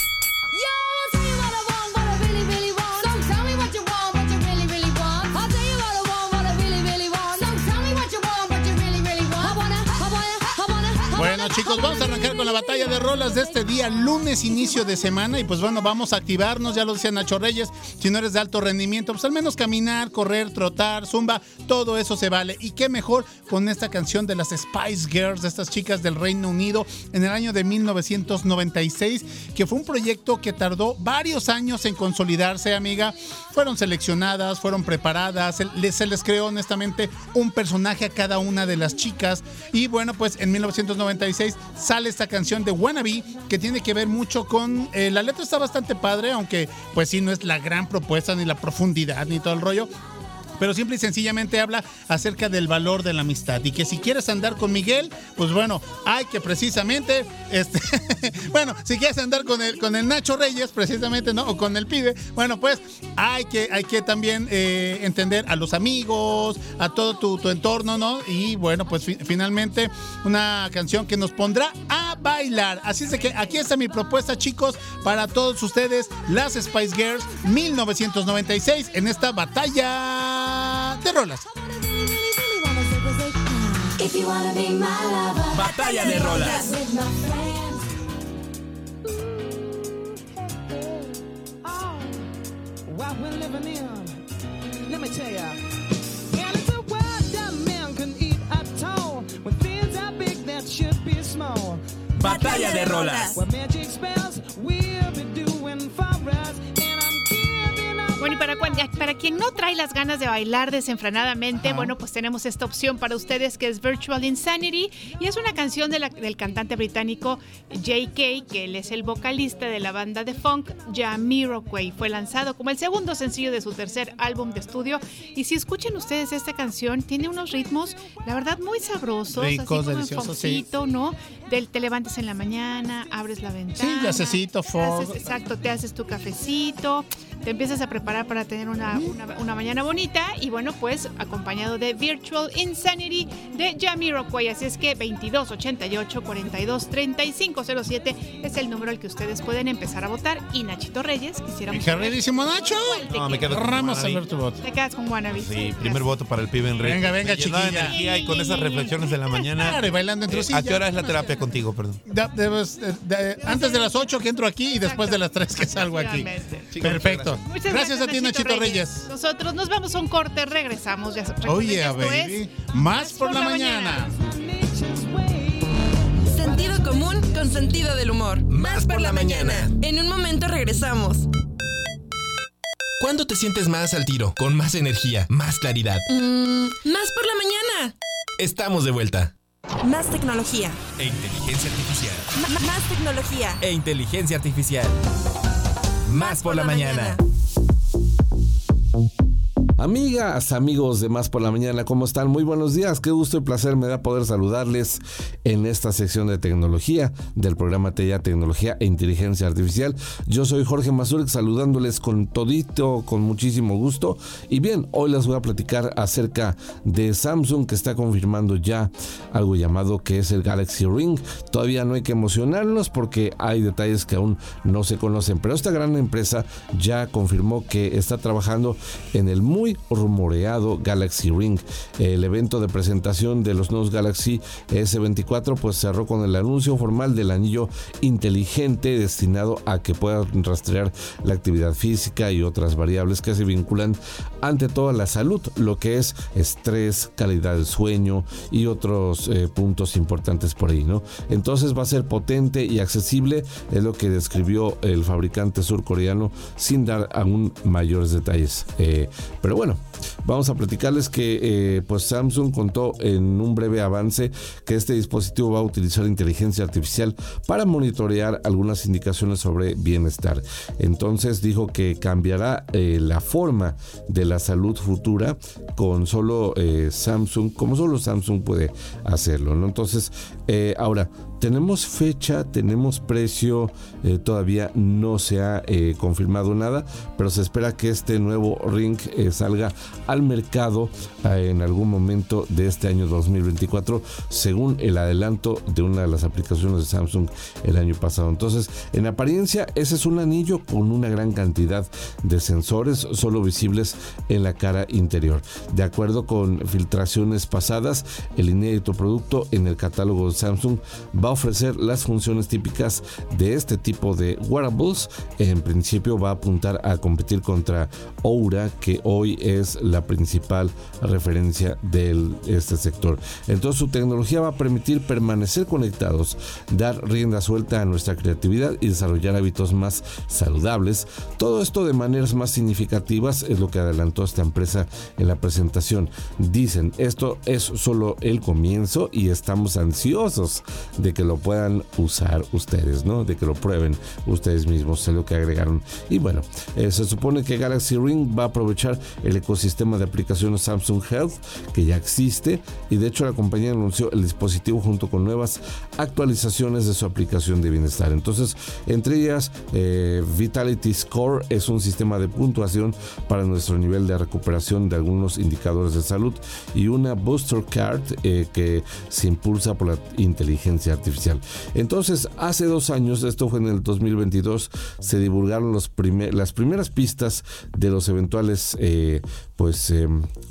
Bueno, chicos, vamos a arrancar con la batalla de rolas de este día, lunes, inicio de semana. Y pues bueno, vamos a activarnos, ya lo decía Nacho Reyes. Si no eres de alto rendimiento, pues al menos caminar, correr, trotar, zumba, todo eso se vale. Y qué mejor con esta canción de las Spice Girls, de estas chicas del Reino Unido, en el año de 1996, que fue un proyecto que tardó varios años en consolidarse, amiga. Fueron seleccionadas, fueron preparadas, se les, creó honestamente un personaje a cada una de las chicas. Y bueno, pues en 1996 sale esta canción de Wannabe, que tiene que ver mucho con... eh, la letra está bastante padre, aunque pues sí no es la gran propuesta, ni la profundidad, ni todo el rollo. Pero simple y sencillamente habla acerca del valor de la amistad y que si quieres andar con Miguel, pues bueno, hay que precisamente, este, bueno, si quieres andar con el, con el Nacho Reyes, precisamente, ¿no? O con el pibe, bueno, pues hay que, hay que también eh, entender a los amigos, a todo tu, entorno, ¿no? Y bueno, pues fi- finalmente una canción que nos pondrá a bailar. Así es de que aquí está mi propuesta, chicos, para todos ustedes, las Spice Girls 1996 en esta batalla de rolas. If you wanna be my lover, Batalla de rolas. with my friends. Ah, oh, what we're living in. Let me tell ya. Well, it's a world that man can eat at all. When things are big that should be small. Batalla de rolas. What magic spells we'll be doing Bueno, y para, para quien no trae las ganas de bailar desenfrenadamente, bueno, pues tenemos esta opción para ustedes que es Virtual Insanity y es una canción de la- del cantante británico J.K., que él es el vocalista de la banda de funk Jamiroquai. Fue lanzado como el segundo sencillo de su tercer álbum de estudio y si escuchan ustedes esta canción, tiene unos ritmos, la verdad, muy sabrosos, Ricos, así como sí. ¿no? Del, te levantas en la mañana, abres la ventana. Sí, haces- Exacto, te haces tu cafecito, te empiezas a preparar para tener una, una, una mañana bonita y bueno, pues acompañado de Virtual Insanity de Jamiroquai. Así es que 2288 42 3507 es el número al que ustedes pueden empezar a votar. Y Nachito Reyes, quisiéramos. Mi queridísimo Nacho. ¿Cuál te No, me quedo con Wannabe. ver tu voto. Te quedas con Wannabe. Sí, primer voto para el pibe Enrique. Venga, venga, de chiquilla. energía y con esas reflexiones de la mañana. Claro, y bailando en tu Eh. ¿A qué hora es la terapia contigo, perdón? Eh, de- antes de las 8 que entro aquí y después de las 3 que salgo aquí. Efectivamente. Perfecto. Muchas Gracias a ti, Nachito Reyes. Nosotros nos vamos a un corte, regresamos. Ya recuerden Oh yeah, baby. es Más por la mañana. Sentido común con sentido del humor. Más por la mañana. En un momento regresamos. ¿Cuándo te sientes más al tiro? Con más energía, más claridad. Mm, más por la mañana. Estamos de vuelta. Más tecnología. E inteligencia artificial. Más tecnología. E inteligencia artificial. Más por la mañana. Amigas, amigos de Más por la Mañana, ¿cómo están? Muy buenos días, qué gusto y placer me da poder saludarles en esta sección de tecnología del programa TEA Tecnología e Inteligencia Artificial. Yo soy Jorge Mazurek saludándoles con todito, con muchísimo gusto. Y bien, hoy les voy a platicar acerca de Samsung que está confirmando ya algo llamado que es el Galaxy Ring. Todavía no hay que emocionarnos porque hay detalles que aún no se conocen, pero esta gran empresa ya confirmó que está trabajando en el muy rumoreado Galaxy Ring. El evento de presentación de los nuevos Galaxy S24 pues cerró con el anuncio formal del anillo inteligente destinado a que pueda rastrear la actividad física y otras variables que se vinculan ante todo a la salud, lo que es estrés, calidad del sueño y otros eh, puntos importantes por ahí, ¿no? Entonces va a ser potente y accesible, es lo que describió el fabricante surcoreano sin dar aún mayores detalles. Eh, pero bueno, vamos a platicarles que eh, pues Samsung contó en un breve avance que este dispositivo va a utilizar inteligencia artificial para monitorear algunas indicaciones sobre bienestar. Entonces dijo que cambiará eh, la forma de la salud futura con solo eh, Samsung, como solo Samsung puede hacerlo. ¿no? Entonces, ahora, tenemos fecha, tenemos precio, eh, todavía no se ha eh, confirmado nada, pero se espera que este nuevo ring eh, salga al mercado en algún momento de este año 2024, según el adelanto de una de las aplicaciones de Samsung el año pasado. Entonces, en apariencia, ese es un anillo con una gran cantidad de sensores solo visibles en la cara interior. De acuerdo con filtraciones pasadas, el inédito producto en el catálogo de Samsung va a ofrecer las funciones típicas de este tipo de wearables. En principio va a apuntar a competir contra Oura, que hoy es la principal referencia de este sector. Entonces su tecnología va a permitir permanecer conectados, dar rienda suelta a nuestra creatividad y desarrollar hábitos más saludables. Todo esto de maneras más significativas es lo que adelantó esta empresa en la presentación. Dicen, esto es solo el comienzo y estamos ansiosos de que lo puedan usar ustedes, ¿no? De que lo prueben ustedes mismos, es lo que agregaron. Y bueno, eh, se supone que Galaxy Ring va a aprovechar el ecosistema de aplicaciones Samsung Health que ya existe y de hecho la compañía anunció el dispositivo junto con nuevas actualizaciones de su aplicación de bienestar. Entonces, entre ellas, eh, Vitality Score es un sistema de puntuación para nuestro nivel de recuperación de algunos indicadores de salud y una Booster Card eh, que se impulsa por la inteligencia artificial. Entonces, hace dos años, esto fue en el 2022, se divulgaron las primeras pistas de los eventuales eh, pues eh,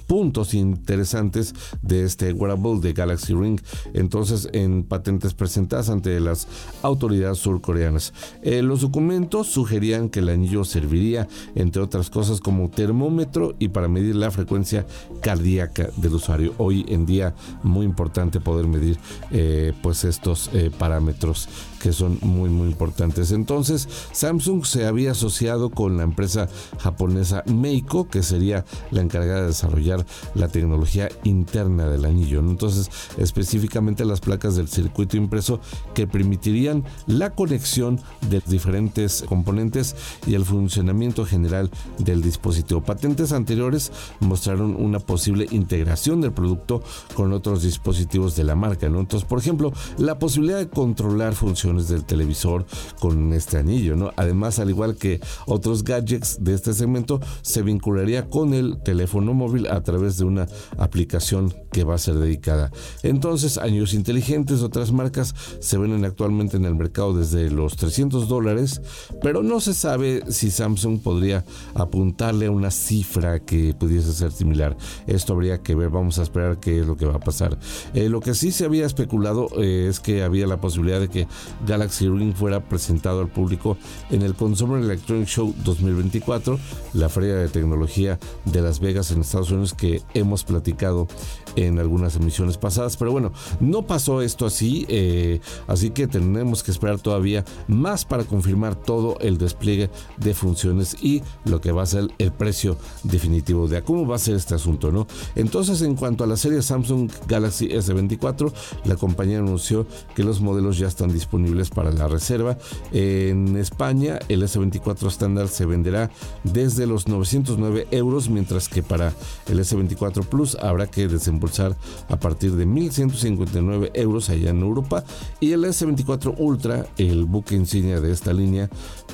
puntos interesantes de este wearable de Galaxy Ring. Entonces en patentes presentadas ante las autoridades surcoreanas. Eh, los documentos sugerían que el anillo serviría entre otras cosas como termómetro y para medir la frecuencia cardíaca del usuario. Hoy en día muy importante poder medir eh, pues estos parámetros que son muy muy importantes. Entonces Samsung se había asociado con la empresa japonesa Meiko que sería la encargada de desarrollar la tecnología interna del anillo entonces específicamente las placas del circuito impreso que permitirían la conexión de diferentes componentes y el funcionamiento general del dispositivo. Patentes anteriores mostraron una posible integración del producto con otros dispositivos de la marca ¿no? entonces por ejemplo la posibilidad de controlar funciones del televisor con este anillo ¿no? además al igual que otros gadgets de este segmento se vincularía con el teléfono móvil a través de una aplicación que va a ser dedicada. Entonces, anillos inteligentes otras marcas se venden actualmente en el mercado desde los 300 dólares, pero no se sabe si Samsung podría apuntarle a una cifra que pudiese ser similar. Esto habría que ver, vamos a esperar qué es lo que va a pasar. Eh, lo que sí se había especulado eh, es que había la posibilidad de que Galaxy Ring fuera presentado al público en el Consumer Electronic Show 2024, la feria de tecnología de Las Vegas en Estados Unidos que hemos platicado en algunas emisiones pasadas. Pero bueno, no pasó esto así, eh, así que tenemos que esperar todavía más para confirmar todo el despliegue de funciones y lo que va a ser el precio definitivo de a cómo va a ser este asunto, ¿no? Entonces, en cuanto a la serie Samsung Galaxy S24, la compañía anunció que los modelos ya están disponibles para la reserva. En España, el S24 estándar se venderá desde los 909 euros, mientras que para el S24 Plus habrá que desembolsar a partir de 1.159 euros allá en Europa. Y el S24 Ultra, el buque insignia de esta línea,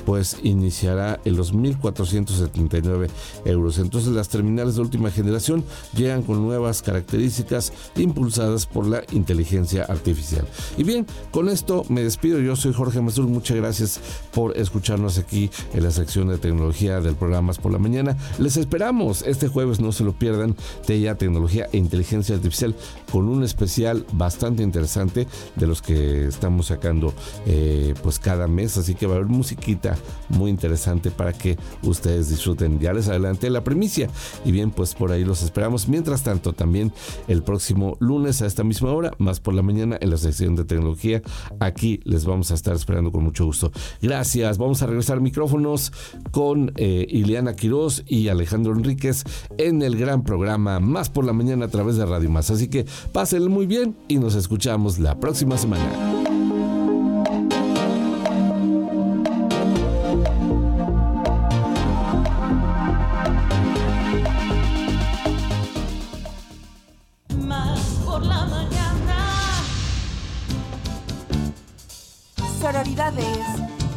pues iniciará en los 1.479 euros. Entonces las terminales de última generación llegan con nuevas características impulsadas por la inteligencia artificial. Y bien, con esto me despido. Yo soy Jorge Mazur. Muchas gracias por escucharnos aquí en la sección de tecnología del programa por la Mañana. Les esperamos este jueves, no se lo pierdan, TIA Tecnología e Inteligencia Artificial con un especial bastante interesante de los que estamos sacando eh, pues cada mes. Así que va a haber musiquita muy interesante para que ustedes disfruten. Ya les adelanté la primicia y bien, pues por ahí los esperamos. Mientras tanto, también el próximo lunes a esta misma hora, más por la mañana en la sección de tecnología, aquí les vamos a estar esperando con mucho gusto. Gracias. Vamos a regresar micrófonos con eh, Ileana Quiroz y Alejandro Enríquez en el gran programa Más por la mañana a través de Radio Más. Así que pásenlo muy bien y nos escuchamos la próxima semana.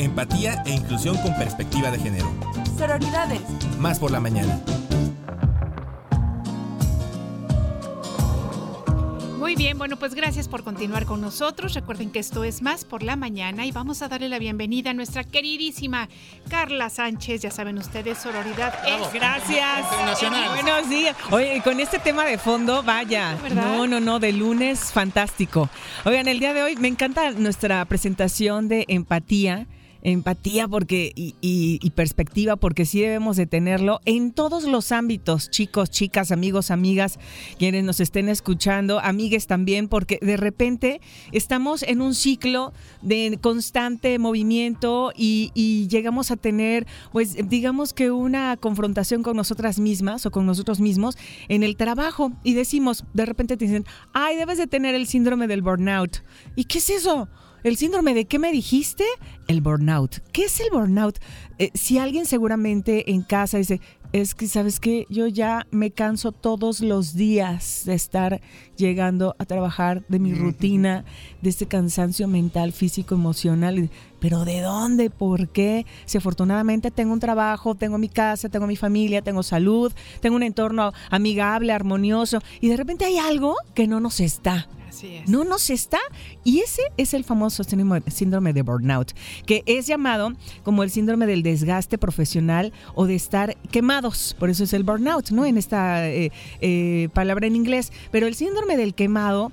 Empatía e inclusión con perspectiva de género. sororidades. Más por la mañana. Muy bien, bueno, pues gracias por continuar con nosotros. Recuerden que esto es más por la mañana y vamos a darle la bienvenida a nuestra queridísima Carla Sánchez. Ya saben ustedes, sororidad es Internacional. Gracias. Buenos días. Oye, con este tema de fondo, vaya. ¿Verdad? No, no, no, de lunes, fantástico. Oigan, el día de hoy me encanta nuestra presentación de empatía. Empatía porque y, y- y perspectiva porque sí debemos de tenerlo en todos los ámbitos, chicos, chicas, amigos, amigas, quienes nos estén escuchando, amigues también, porque de repente estamos en un ciclo de constante movimiento y, y llegamos a tener, pues digamos que una confrontación con nosotras mismas o con nosotros mismos en el trabajo y decimos, de repente te dicen, ay, debes de tener el síndrome del burnout. ¿Y qué es eso? ¿El síndrome de qué me dijiste? El burnout. ¿Qué es el burnout? Eh, si alguien seguramente en casa dice, es que, ¿sabes qué? Yo ya me canso todos los días de estar llegando a trabajar, de mi rutina, de este cansancio mental, físico, emocional. ¿Pero de dónde? ¿Por qué? Si afortunadamente tengo un trabajo, tengo mi casa, tengo mi familia, tengo salud, tengo un entorno amigable, armonioso, y de repente hay algo que no nos está. No nos está. Y ese es el famoso síndrome síndrome de burnout, que es llamado como el síndrome del desgaste profesional o de estar quemados. Por eso es el burnout, ¿no? En esta eh, eh, palabra en inglés. Pero el síndrome del quemado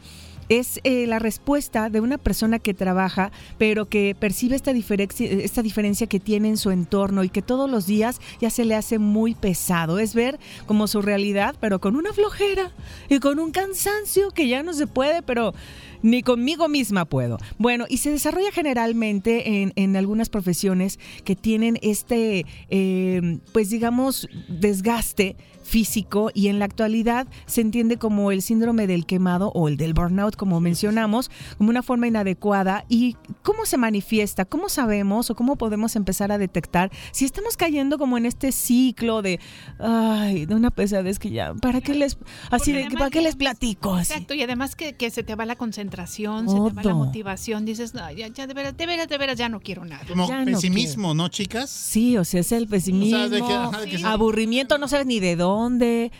es eh, la respuesta de una persona que trabaja, pero que percibe esta diferencia, esta diferencia que tiene en su entorno y que todos los días ya se le hace muy pesado. Es ver como su realidad, pero con una flojera y con un cansancio que ya no se puede, pero ni conmigo misma puedo. Bueno, y se desarrolla generalmente en, en algunas profesiones que tienen este, eh, pues digamos, desgaste físico y en la actualidad se entiende como el síndrome del quemado o el del burnout, como mencionamos, como una forma inadecuada. ¿Y cómo se manifiesta? ¿Cómo sabemos o cómo podemos empezar a detectar si estamos cayendo como en este ciclo de, ay, de una pesadez que ya, ¿para qué les, así de, además ¿para qué les platico? Así. Exacto, y además que, que se te va la concentración, se te va la motivación, dices, no, ya, ya de veras, de veras, de veras, ya no quiero nada. Como Ya no pesimismo, ¿no, chicas? Sí, o sea, es el pesimismo, O sea, de que- ajá, de que se- aburrimiento, no sabes ni de dónde,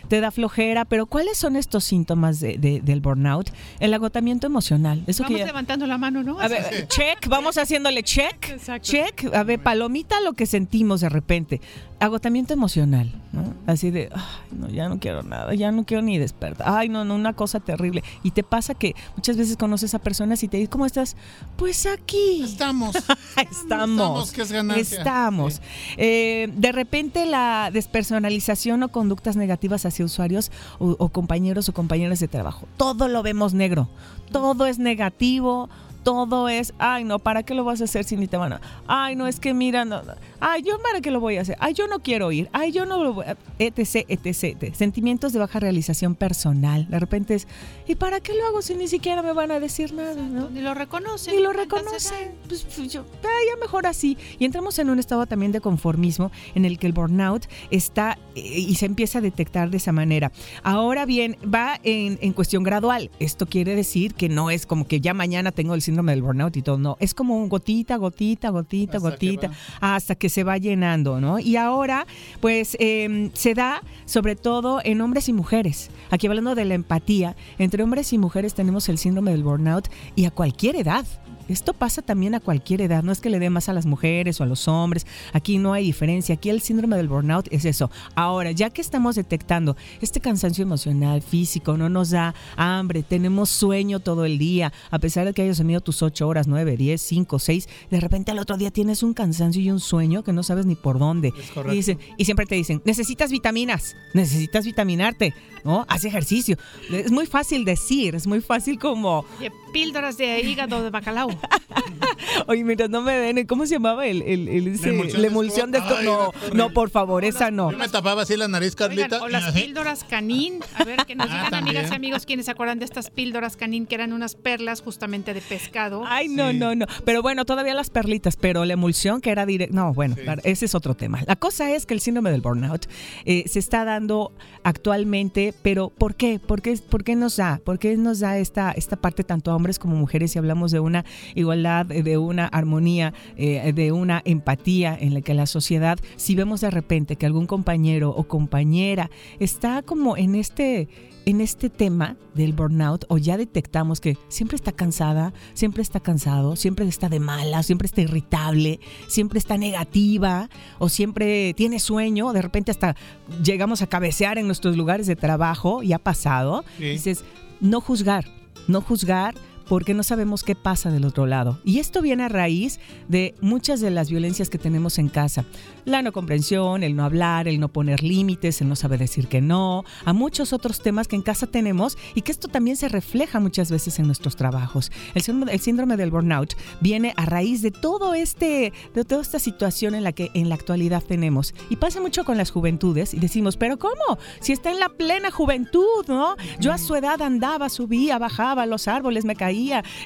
te da flojera, pero ¿cuáles son estos síntomas de- de- del burnout? El agotamiento emocional. Eso que Vamos ya- levantando la mano, ¿no? a ver, check, vamos haciéndole check, Exacto. check, a ver, palomita lo que sentimos de repente. Agotamiento emocional, ¿no? Así de, ay, no, ya no quiero nada, ya no quiero ni despertar. Ay, no, no, una cosa terrible. Y te pasa que muchas veces conoces a personas y te dicen, ¿cómo estás? Pues aquí. Estamos. Estamos. Estamos, que es ganancia. Estamos. Eh, de repente la despersonalización o conductas negativas hacia usuarios o, o compañeros o compañeras de trabajo. Todo lo vemos negro. Todo es negativo. Todo es, ay no, ¿para qué lo vas a hacer si ni te van a? Ay no, es que mira, no, no. ay yo para qué lo voy a hacer, ay yo no quiero ir, ay yo no lo voy a, etc, etc, etc. Sentimientos de baja realización personal. De repente es, ¿y para qué lo hago si ni siquiera me van a decir nada? ¿no? Ni lo reconocen. Ni lo reconocen. Pues, pues, yo, ah, ya mejor así. Y entramos en un estado también de conformismo en el que el burnout está eh, y se empieza a detectar de esa manera. Ahora bien, va en, en cuestión gradual. Esto quiere decir que no es como que ya mañana tengo el síndrome del burnout y todo. No, es como un gotita, gotita, gotita, Hasta que gotita, hasta que se va llenando, ¿no? Y ahora, pues, eh, se da sobre todo en hombres y mujeres. Aquí hablando de la empatía, entre hombres y mujeres tenemos el síndrome del burnout y a cualquier edad. Esto pasa también a cualquier edad, no es que le dé más a las mujeres o a los hombres, aquí no hay diferencia, aquí el síndrome del burnout es eso. Ahora, ya que estamos detectando este cansancio emocional, físico, no nos da hambre, tenemos sueño todo el día, a pesar de que hayas dormido tus 8 horas, 9, 10, 5, 6, de repente al otro día tienes un cansancio y un sueño que no sabes ni por dónde. correcto. Y, dicen- y siempre te dicen, necesitas vitaminas, necesitas vitaminarte, ¿no? Haz ejercicio. Es muy fácil decir, es muy fácil como... Píldoras de hígado de bacalao. Oye, mientras no me den, ¿cómo se llamaba? El, el, el- ese- emulsión la de emulsión de esto. No, no, por favor, esa no. Yo me tapaba así la nariz, Oigan, Carlita. o las píldoras canín. A ver, que nos Ah, digan también. amigas y amigos quienes se acuerdan de estas píldoras canín que eran unas perlas justamente de pescado. Ay, no, Sí. no, no. Pero bueno, todavía las perlitas, pero la emulsión que era directa. No, bueno, Sí. ese es otro tema. La cosa es que el síndrome del burnout eh, se está dando actualmente, pero ¿por qué? ¿Por qué, por qué nos da? ¿Por qué nos da esta, esta parte tanto a hombres como mujeres si hablamos de una igualdad, eh, de una armonía, eh, de una empatía en la que la sociedad, si vemos de repente que algún compañero o compañera está como en este en este tema del burnout o ya detectamos que siempre está cansada, siempre está cansado, siempre está de mala, siempre está irritable, siempre está negativa o siempre tiene sueño, de repente hasta llegamos a cabecear en nuestros lugares de trabajo y ha pasado, Sí. dices, no juzgar, no juzgar porque no sabemos qué pasa del otro lado. Y esto viene a raíz de muchas de las violencias que tenemos en casa. La no comprensión, el no hablar, el no poner límites, el no saber decir que no, a muchos otros temas que en casa tenemos y que esto también se refleja muchas veces en nuestros trabajos. El síndrome, el síndrome del burnout viene a raíz de todo este, de toda esta situación en la que en la actualidad tenemos. Y pasa mucho con las juventudes y decimos, pero ¿cómo? Si está en la plena juventud, ¿no? Yo a su edad andaba, subía, bajaba los árboles, me caía,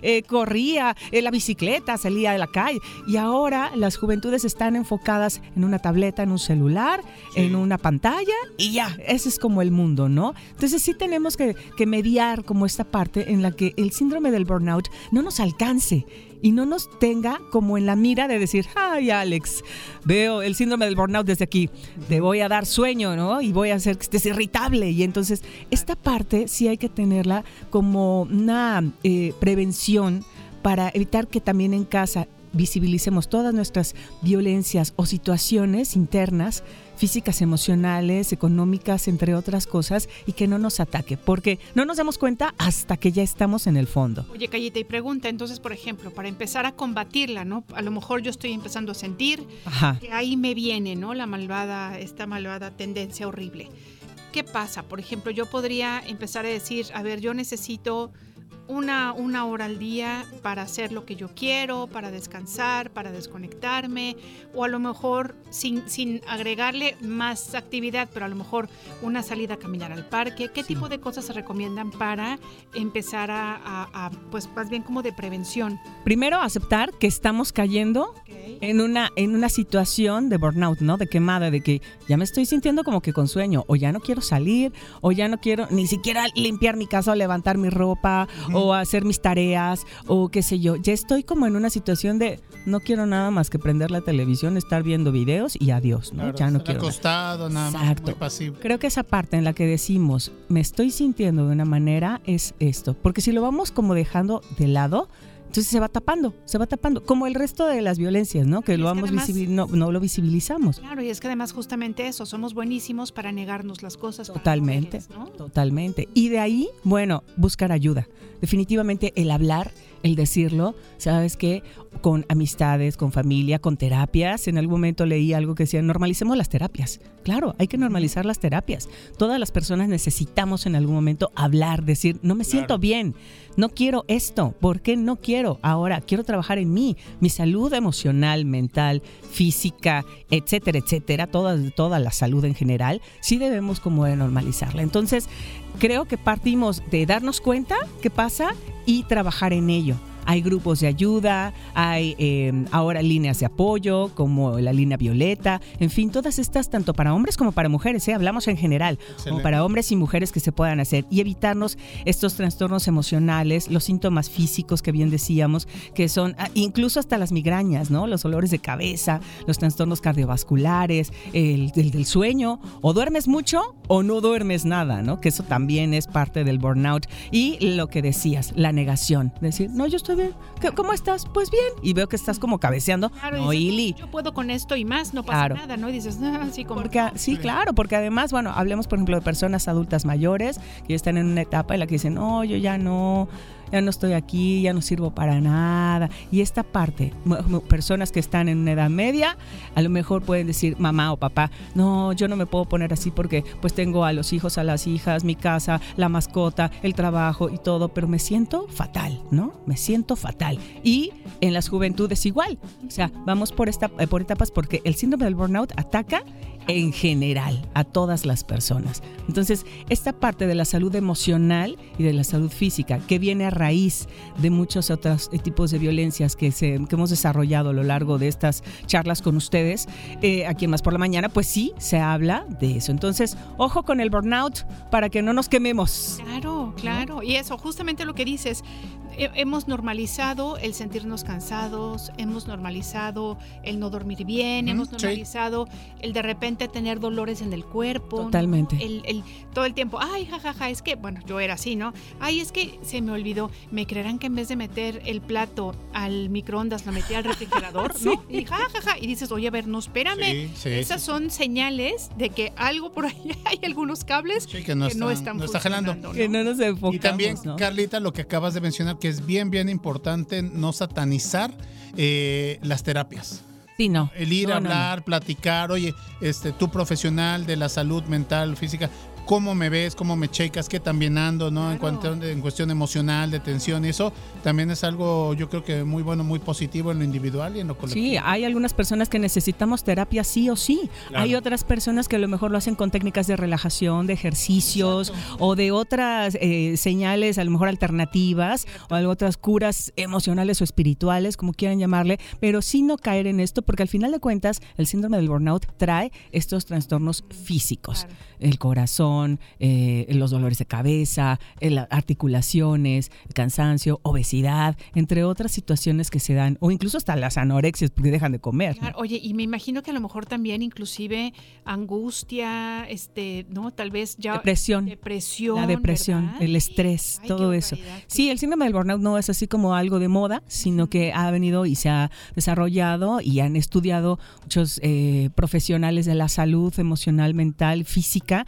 eh, corría, en la bicicleta, salía de la calle. Y ahora las juventudes están enfocadas en una tableta, en un celular, en una pantalla y ya, ese es como el mundo, ¿no? Entonces sí tenemos que, que mediar como esta parte en la que el síndrome del burnout no nos alcance y no nos tenga como en la mira de decir, ay Alex, veo el síndrome del burnout desde aquí, te voy a dar sueño, ¿no? Y voy a hacer que estés irritable. Y entonces esta parte sí hay que tenerla como una eh, prevención para evitar que también en casa visibilicemos todas nuestras violencias o situaciones internas, físicas, emocionales, económicas, entre otras cosas, y que no nos ataque, porque no nos damos cuenta hasta que ya estamos en el fondo. Oye, Callita, y pregunta, entonces, por ejemplo, para empezar a combatirla, ¿no? A lo mejor yo estoy empezando a sentir Ajá. que ahí me viene, ¿no? La malvada, esta malvada tendencia horrible. ¿Qué pasa? Por ejemplo, yo podría empezar a decir, a ver, yo necesito una, una hora al día para hacer lo que yo quiero, para descansar, para desconectarme, o a lo mejor sin, sin agregarle más actividad, pero a lo mejor una salida a caminar al parque. ¿Qué tipo de cosas se recomiendan para empezar a, a- a, pues más bien como de prevención? Primero, aceptar que estamos cayendo en una, en una situación de burnout, ¿no? De quemada, de que ya me estoy sintiendo como que con sueño, o ya no quiero salir, o ya no quiero ni siquiera limpiar mi casa o levantar mi ropa, o hacer mis tareas, o qué sé yo. Ya estoy como en una situación de no quiero nada más que prender la televisión, estar viendo videos y adiós, ¿no? Claro, ya no quiero. nada. acostado, nada más, Exacto. muy pasivo. Creo que esa parte en la que decimos, me estoy sintiendo de una manera, es esto. Porque si lo vamos como dejando de lado, entonces se va tapando, se va tapando. Como el resto de las violencias, ¿no? Que Y lo es que vamos además- visibil- no, no lo visibilizamos. Claro, y es que además justamente eso, somos buenísimos para negarnos las cosas. Totalmente, mujeres, ¿no? totalmente. Y de ahí, bueno, buscar ayuda. Definitivamente el hablar, el decirlo, sabes que con amistades, con familia, con terapias. En algún momento leí algo que decía, normalicemos las terapias. Claro, hay que normalizar las terapias. Todas las personas necesitamos en algún momento hablar, decir, no me siento bien, no quiero esto, ¿por qué no quiero? Ahora quiero trabajar en mí, mi salud emocional, mental, física, etcétera, etcétera, toda, toda la salud en general, sí debemos como de normalizarla. Entonces, creo que partimos de darnos cuenta qué pasa y trabajar en ello. Hay grupos de ayuda, hay eh, ahora líneas de apoyo como la línea violeta, en fin, todas estas tanto para hombres como para mujeres, ¿eh? hablamos en general, como para hombres y mujeres que se puedan hacer y evitarnos estos trastornos emocionales, los síntomas físicos que bien decíamos, que son ah, incluso hasta las migrañas, ¿no? Los olores de cabeza, los trastornos cardiovasculares, el, el del sueño, o duermes mucho o no duermes nada, ¿no? Que eso también es parte del burnout. Y lo que decías, la negación, decir, no, yo estoy bien, ¿Qué- ¿cómo estás? Pues bien. Y veo que estás como cabeceando. Claro, no, dices, Ili, yo puedo con esto y más, no pasa Claro. nada, ¿no? Y dices, ah, así como... porque, sí, claro, porque además, bueno, hablemos por ejemplo de personas adultas mayores que ya están en una etapa en la que dicen, no, yo ya no, ya no estoy aquí, ya no sirvo para nada. Y esta parte, personas que están en una edad media, a lo mejor pueden decir, mamá o papá, no, yo no me puedo poner así porque pues tengo a los hijos, a las hijas, mi casa, la mascota, el trabajo y todo, pero me siento fatal, ¿no? Me siento fatal. Y en las juventudes igual. O sea, vamos por, esta, eh, por etapas porque el síndrome del burnout ataca en general a todas las personas. Entonces, esta parte de la salud emocional y de la salud física, que viene a raíz de muchos otros tipos de violencias que, se, que hemos desarrollado a lo largo de estas charlas con ustedes, eh, aquí en Más por la Mañana, pues sí, se habla de eso. Entonces, ojo con el burnout para que no nos quememos. Claro, claro. Y eso, justamente lo que dices, he- hemos normalizado el sentirnos cansados, hemos normalizado el no dormir bien, hemos sí. normalizado el de repente repente tener dolores en el cuerpo. ¿no? Totalmente. El, el- todo el tiempo, ay, jajaja, es que, bueno, yo era así, ¿no? Ay, es que se me olvidó. Me creerán que en vez de meter el plato al microondas, lo metí al refrigerador, ¿no? Y jajaja. Y dices, oye, a ver, no, espérame. Sí, sí, Esas sí. son señales de que algo por ahí hay algunos cables Sí, que no están- están no está jalando. funcionando, Que no nos enfocamos, Y también, ¿no? Carlita, lo que acabas de mencionar, que es bien, bien importante no satanizar eh, las terapias. Sí, no. El ir No, a no, no. hablar, platicar, oye, este, tú profesional de la salud mental, física, ¿cómo me ves? ¿Cómo me checas? ¿Qué tan bien ando? ¿no? En, cuanto, en cuestión emocional, de tensión y eso, también es algo, yo creo que muy bueno, muy positivo en lo individual y en lo colectivo. Sí, hay algunas personas que necesitamos terapia sí o sí. Claro. Hay otras personas que a lo mejor lo hacen con técnicas de relajación, de ejercicios o de otras eh, señales, a lo mejor alternativas o de otras curas emocionales o espirituales, como quieran llamarle, pero sí no caer en esto porque al final de cuentas el síndrome del burnout trae estos trastornos físicos. El corazón, eh, los dolores de cabeza, eh, articulaciones, el cansancio, obesidad, entre otras situaciones que se dan, o incluso hasta las anorexias porque dejan de comer. oye, y me imagino que a lo mejor también inclusive angustia, este, ¿no? Tal vez ya Depresión. depresión, La depresión, ¿verdad? el estrés, Ay, todo eso. Sí, el síndrome del burnout no es así como algo de moda, sino que ha venido y se ha desarrollado y han estudiado muchos eh, profesionales de la salud emocional, mental, física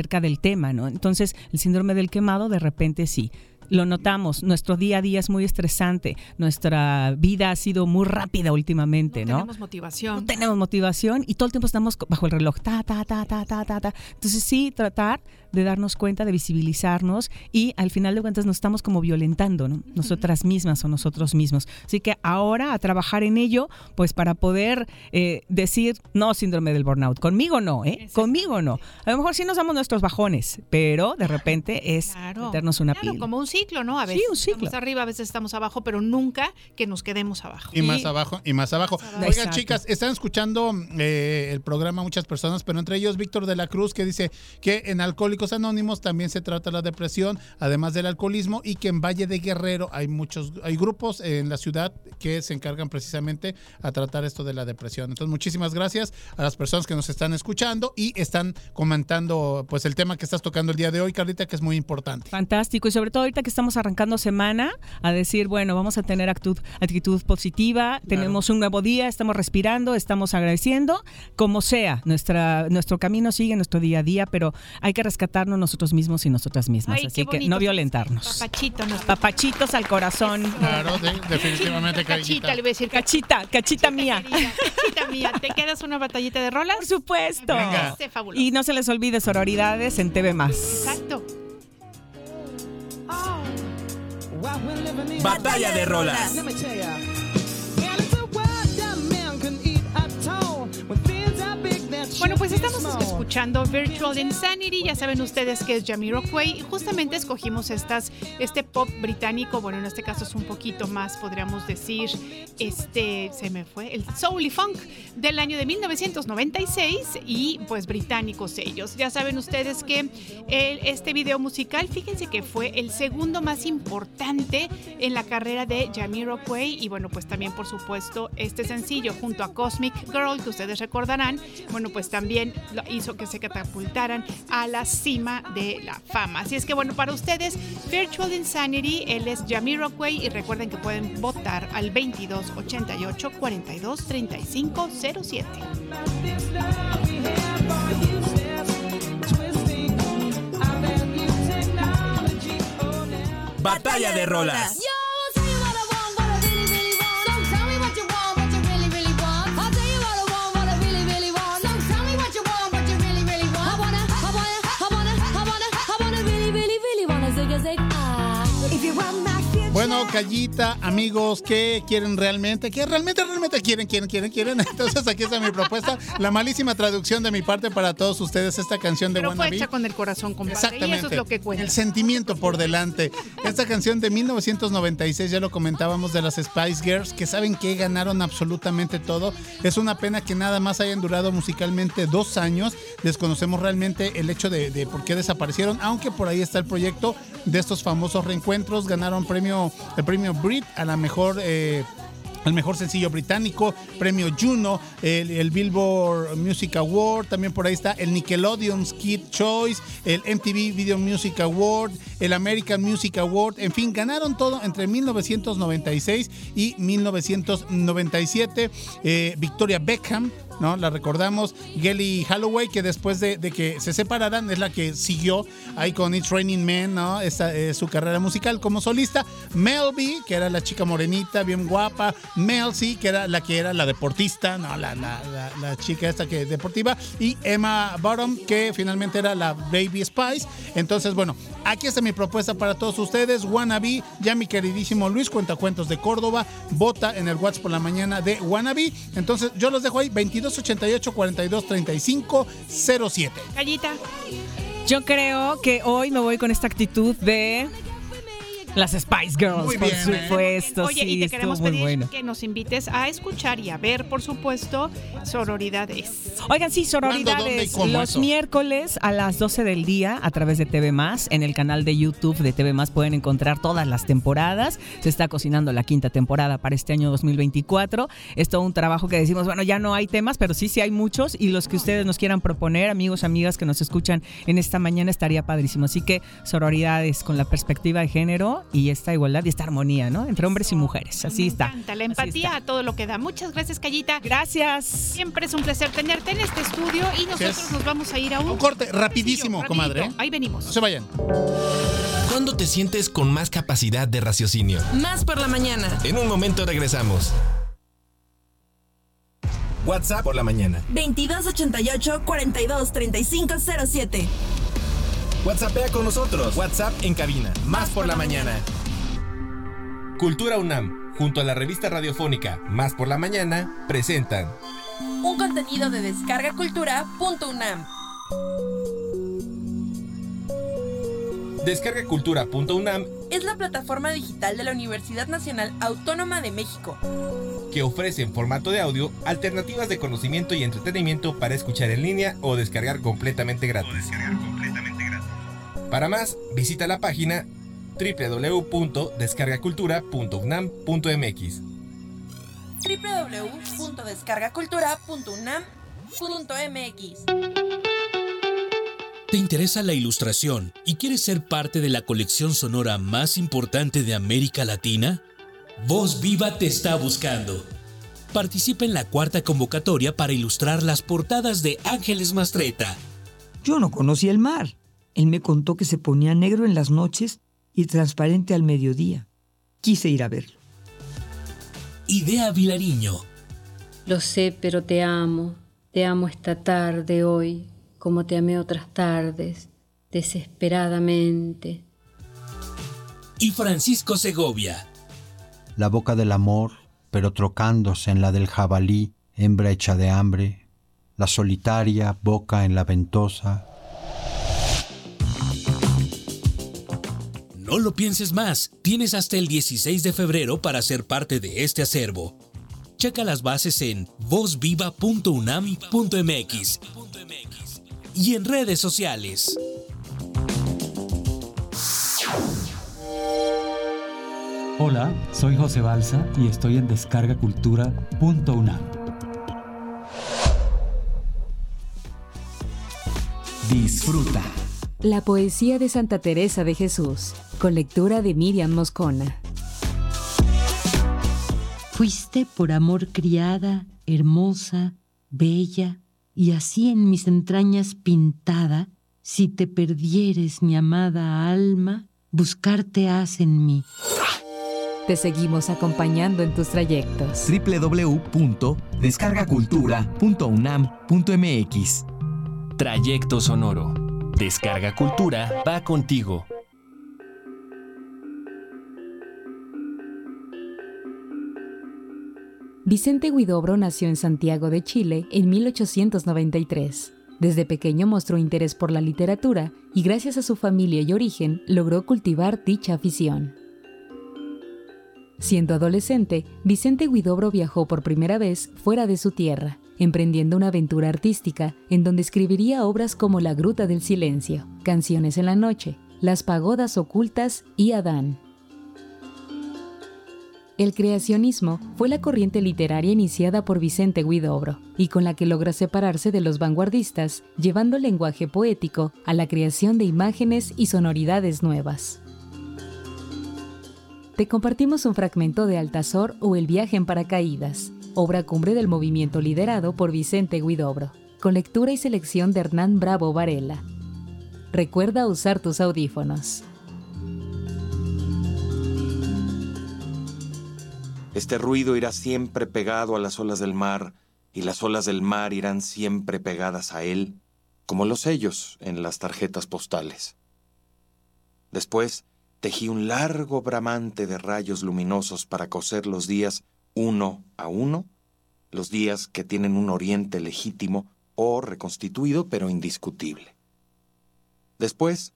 acerca del tema, ¿no? Entonces, el síndrome del quemado de repente sí. Lo notamos, nuestro día a día es muy estresante, nuestra vida ha sido muy rápida últimamente, ¿no? Tenemos motivación. no tenemos motivación y todo el tiempo estamos bajo el reloj, ta, ta, ta, ta, ta, ta, ta. Entonces sí, tratar de darnos cuenta, de visibilizarnos y al final de cuentas nos estamos como violentando, ¿no? Nosotras mismas o nosotros mismos. Así que ahora a trabajar en ello, pues para poder eh, decir, no, síndrome del burnout, conmigo no, ¿eh? Conmigo no. A lo mejor sí nos damos nuestros bajones, pero de repente es meternos una Claro, pila. como un ciclo, ¿no? A Sí, veces un ciclo. estamos arriba, a veces estamos abajo, pero nunca que nos quedemos abajo. Y más abajo, y más abajo. Oigan, Exacto. chicas, están escuchando eh, el programa muchas personas, pero entre ellos Víctor de la Cruz, que dice que en Alcohólicos Anónimos también se trata la depresión, además del alcoholismo, y que en Valle de Guerrero hay muchos, hay grupos en la ciudad que se encargan precisamente a tratar esto de la depresión. Entonces, muchísimas gracias a las personas que nos están escuchando y están comentando pues el tema que estás tocando el día de hoy, Carlita, que es muy importante. Fantástico. Y sobre todo ahorita que estamos arrancando semana, a decir, bueno, vamos a tener actitud, actitud positiva, tenemos un nuevo día, estamos respirando, estamos agradeciendo, como sea, nuestra, nuestro camino sigue, nuestro día a día, pero hay que rescatarnos nosotros mismos y nosotras mismas. Ay, Así que no violentarnos. Papachito, Papachitos al corazón. Claro, de- definitivamente, Cachita, le voy a decir. Cachita, cachita mía. Cachita mía, ¿te quedas una batallita de rolas? Por supuesto. Venga. Este fabuloso. Y no se les olvide sororidades en TV Más. Exacto. Batalla de rolas. Bueno, pues estamos escuchando Virtual Insanity, ya saben ustedes que es Jamiroquai y justamente escogimos estas, este pop británico, bueno, en este caso es un poquito más, podríamos decir, este, se me fue, el Soul y Funk del año de 1996 y pues británicos ellos. Ya saben ustedes que este video musical, fíjense que fue el segundo más importante en la carrera de Jamiroquai y bueno, pues también por supuesto este sencillo junto a Cosmic Girl, que ustedes recordarán, bueno, pues también lo hizo que se catapultaran a la cima de la fama. Así es que bueno, para ustedes, Virtual Insanity, él es Jamiroquai y recuerden que pueden votar al 22 88 42 35 07. Batalla de rolas. You want Callita, amigos, ¿qué quieren realmente? ¿Qué realmente, realmente quieren, quieren, quieren, quieren? Entonces aquí está mi propuesta. La malísima traducción de mi parte para todos ustedes, esta canción de Pero fue hecha con el corazón, compadre. Exactamente. Y eso es lo que cuenta. El sentimiento por delante. Esta canción de 1996, ya lo comentábamos, de las Spice Girls, que saben que ganaron absolutamente todo. Es una pena que nada más hayan durado musicalmente dos años. Desconocemos realmente el hecho de, de por qué desaparecieron, aunque por ahí está el proyecto de estos famosos reencuentros. Ganaron premio, el premio Brit a la mejor. eh, mejor sencillo británico, premio Juno, el, el Billboard Music Award, también por ahí está el Nickelodeon Kid Choice, el MTV Video Music Award, el American Music Award, en fin, ganaron todo entre 1996 y 1997. Eh, Victoria Beckham, ¿no? La recordamos. Gelly Holloway, que después de, de que se separaran, es la que siguió ahí con It's Raining Men, ¿no? Esta, eh, su carrera musical como solista. Mel B, que era la chica morenita, bien guapa. Mel C, que era la que era la deportista, ¿no? La, la, la, chica esta que deportiva. Y Emma Bottom, que finalmente era la Baby Spice. Entonces, bueno, aquí está mi propuesta para todos ustedes. Wannabe, ya mi queridísimo Luis Cuentacuentos de Córdoba, vota en el WhatsApp por la mañana de Wannabe. Entonces, yo los dejo ahí, 2288 42 35 07. Callita. Yo creo que hoy me voy con esta actitud de las Spice Girls, Muy por bien, ¿eh? supuesto. Oye, sí, y te queremos muy pedir bueno. que nos invites a escuchar y a ver, por supuesto, sororidades. Oigan, sí, ¿Cuándo, dónde y sororidades. cómo Los eso? miércoles a las 12 del día a través de TV Más. En el canal de YouTube de TV Más pueden encontrar todas las temporadas. Se está cocinando la quinta temporada para este año 2024. Es todo un trabajo que decimos, bueno, ya no hay temas, pero sí, sí hay muchos. Y los que ustedes nos quieran proponer, amigos, amigas que nos escuchan en esta mañana, estaría padrísimo. Así que sororidades con la perspectiva de género y esta igualdad y esta armonía, ¿no? Entre hombres y mujeres. Así Me está. encanta, la empatía está. a todo lo que da. Muchas gracias, Callita. Gracias. Siempre es un placer tenerte en este estudio y nosotros es. nos vamos a ir a un, Un corte rapidísimo, rapidito. comadre. ¿eh? Ahí venimos. No se vayan. ¿Cuándo te sientes con más capacidad de raciocinio? Más por la mañana. En un momento regresamos. WhatsApp por la mañana. 2288 42 35 07. WhatsAppea con nosotros. WhatsApp en cabina. Más por la mañana. Cultura UNAM, junto a la revista radiofónica Más por la mañana, presentan Un contenido de descargacultura.unam. Descargacultura.unam, Es la plataforma digital de la Universidad Nacional Autónoma de México. que ofrece en formato de audio alternativas de conocimiento y entretenimiento para escuchar en línea o descargar completamente gratis. Para más, visita la página www.descargacultura.unam.mx. www.descargacultura.unam.mx. ¿Te interesa la ilustración y quieres ser parte de la colección sonora más importante de América Latina? Voz Viva te está buscando. Participa en la cuarta convocatoria para ilustrar las portadas de Ángeles Mastreta. Yo no conocía el mar. Él me contó que se ponía negro en las noches y transparente al mediodía. Quise ir a verlo. Idea Vilariño. Lo sé, pero te amo. Te amo esta tarde hoy, como te amé otras tardes, desesperadamente. Y Francisco Segovia. La boca del amor, pero trocándose en la del jabalí, hembra hecha de hambre, la solitaria boca en la ventosa, No lo pienses más, tienes hasta el 16 de febrero para ser parte de este acervo. Checa las bases en vozviva.unam.mx y en redes sociales. Hola, soy José Balsa y estoy en descargacultura.unam. Disfruta. La poesía de Santa Teresa de Jesús, con lectura de Miriam Moscona. Fuiste por amor criada, hermosa, bella, y así en mis entrañas pintada, si te perdieres mi amada alma, buscarte has en mí. Te seguimos acompañando en tus trayectos. www.descargacultura.unam.mx Trayecto Sonoro. Descarga Cultura va contigo. Vicente Huidobro nació en Santiago de Chile en 1893. Desde pequeño mostró interés por la literatura y gracias a su familia y origen logró cultivar dicha afición. Siendo adolescente, Vicente Huidobro viajó por primera vez fuera de su tierra, emprendiendo una aventura artística en donde escribiría obras como La Gruta del Silencio, Canciones en la Noche, Las Pagodas Ocultas y Adán. El creacionismo fue la corriente literaria iniciada por Vicente Guidobro y con la que logra separarse de los vanguardistas, llevando el lenguaje poético a la creación de imágenes y sonoridades nuevas. Te compartimos un fragmento de Altazor o El viaje en paracaídas, obra cumbre del movimiento liderado por Vicente Guidobro, con lectura y selección de Hernán Bravo Varela. Recuerda usar tus audífonos. Este ruido irá siempre pegado a las olas del mar, y las olas del mar irán siempre pegadas a él, como los sellos en las tarjetas postales. Después tejí un largo bramante de rayos luminosos para coser los días uno a uno, los días que tienen un oriente legítimo o reconstituido pero indiscutible. Después,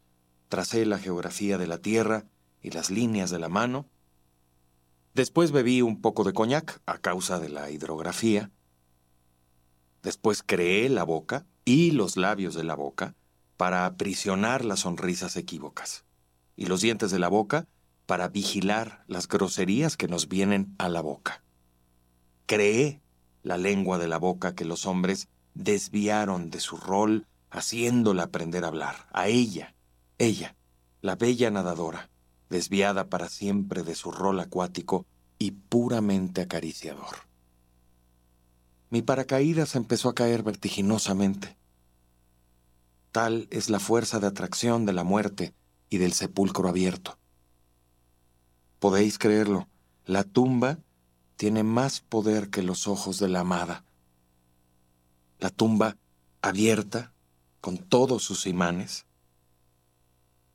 tracé la geografía de la Tierra y las líneas de la mano. Después bebí un poco de coñac a causa de la hidrografía. Después creé la boca y los labios de la boca para aprisionar las sonrisas equívocas y los dientes de la boca para vigilar las groserías que nos vienen a la boca. Creé la lengua de la boca que los hombres desviaron de su rol haciéndola aprender a hablar, a ella, ella, la bella nadadora, desviada para siempre de su rol acuático y puramente acariciador. Mi paracaídas empezó a caer vertiginosamente. Tal es la fuerza de atracción de la muerte y del sepulcro abierto. Podéis creerlo, la tumba tiene más poder que los ojos de la amada. La tumba abierta, con todos sus imanes.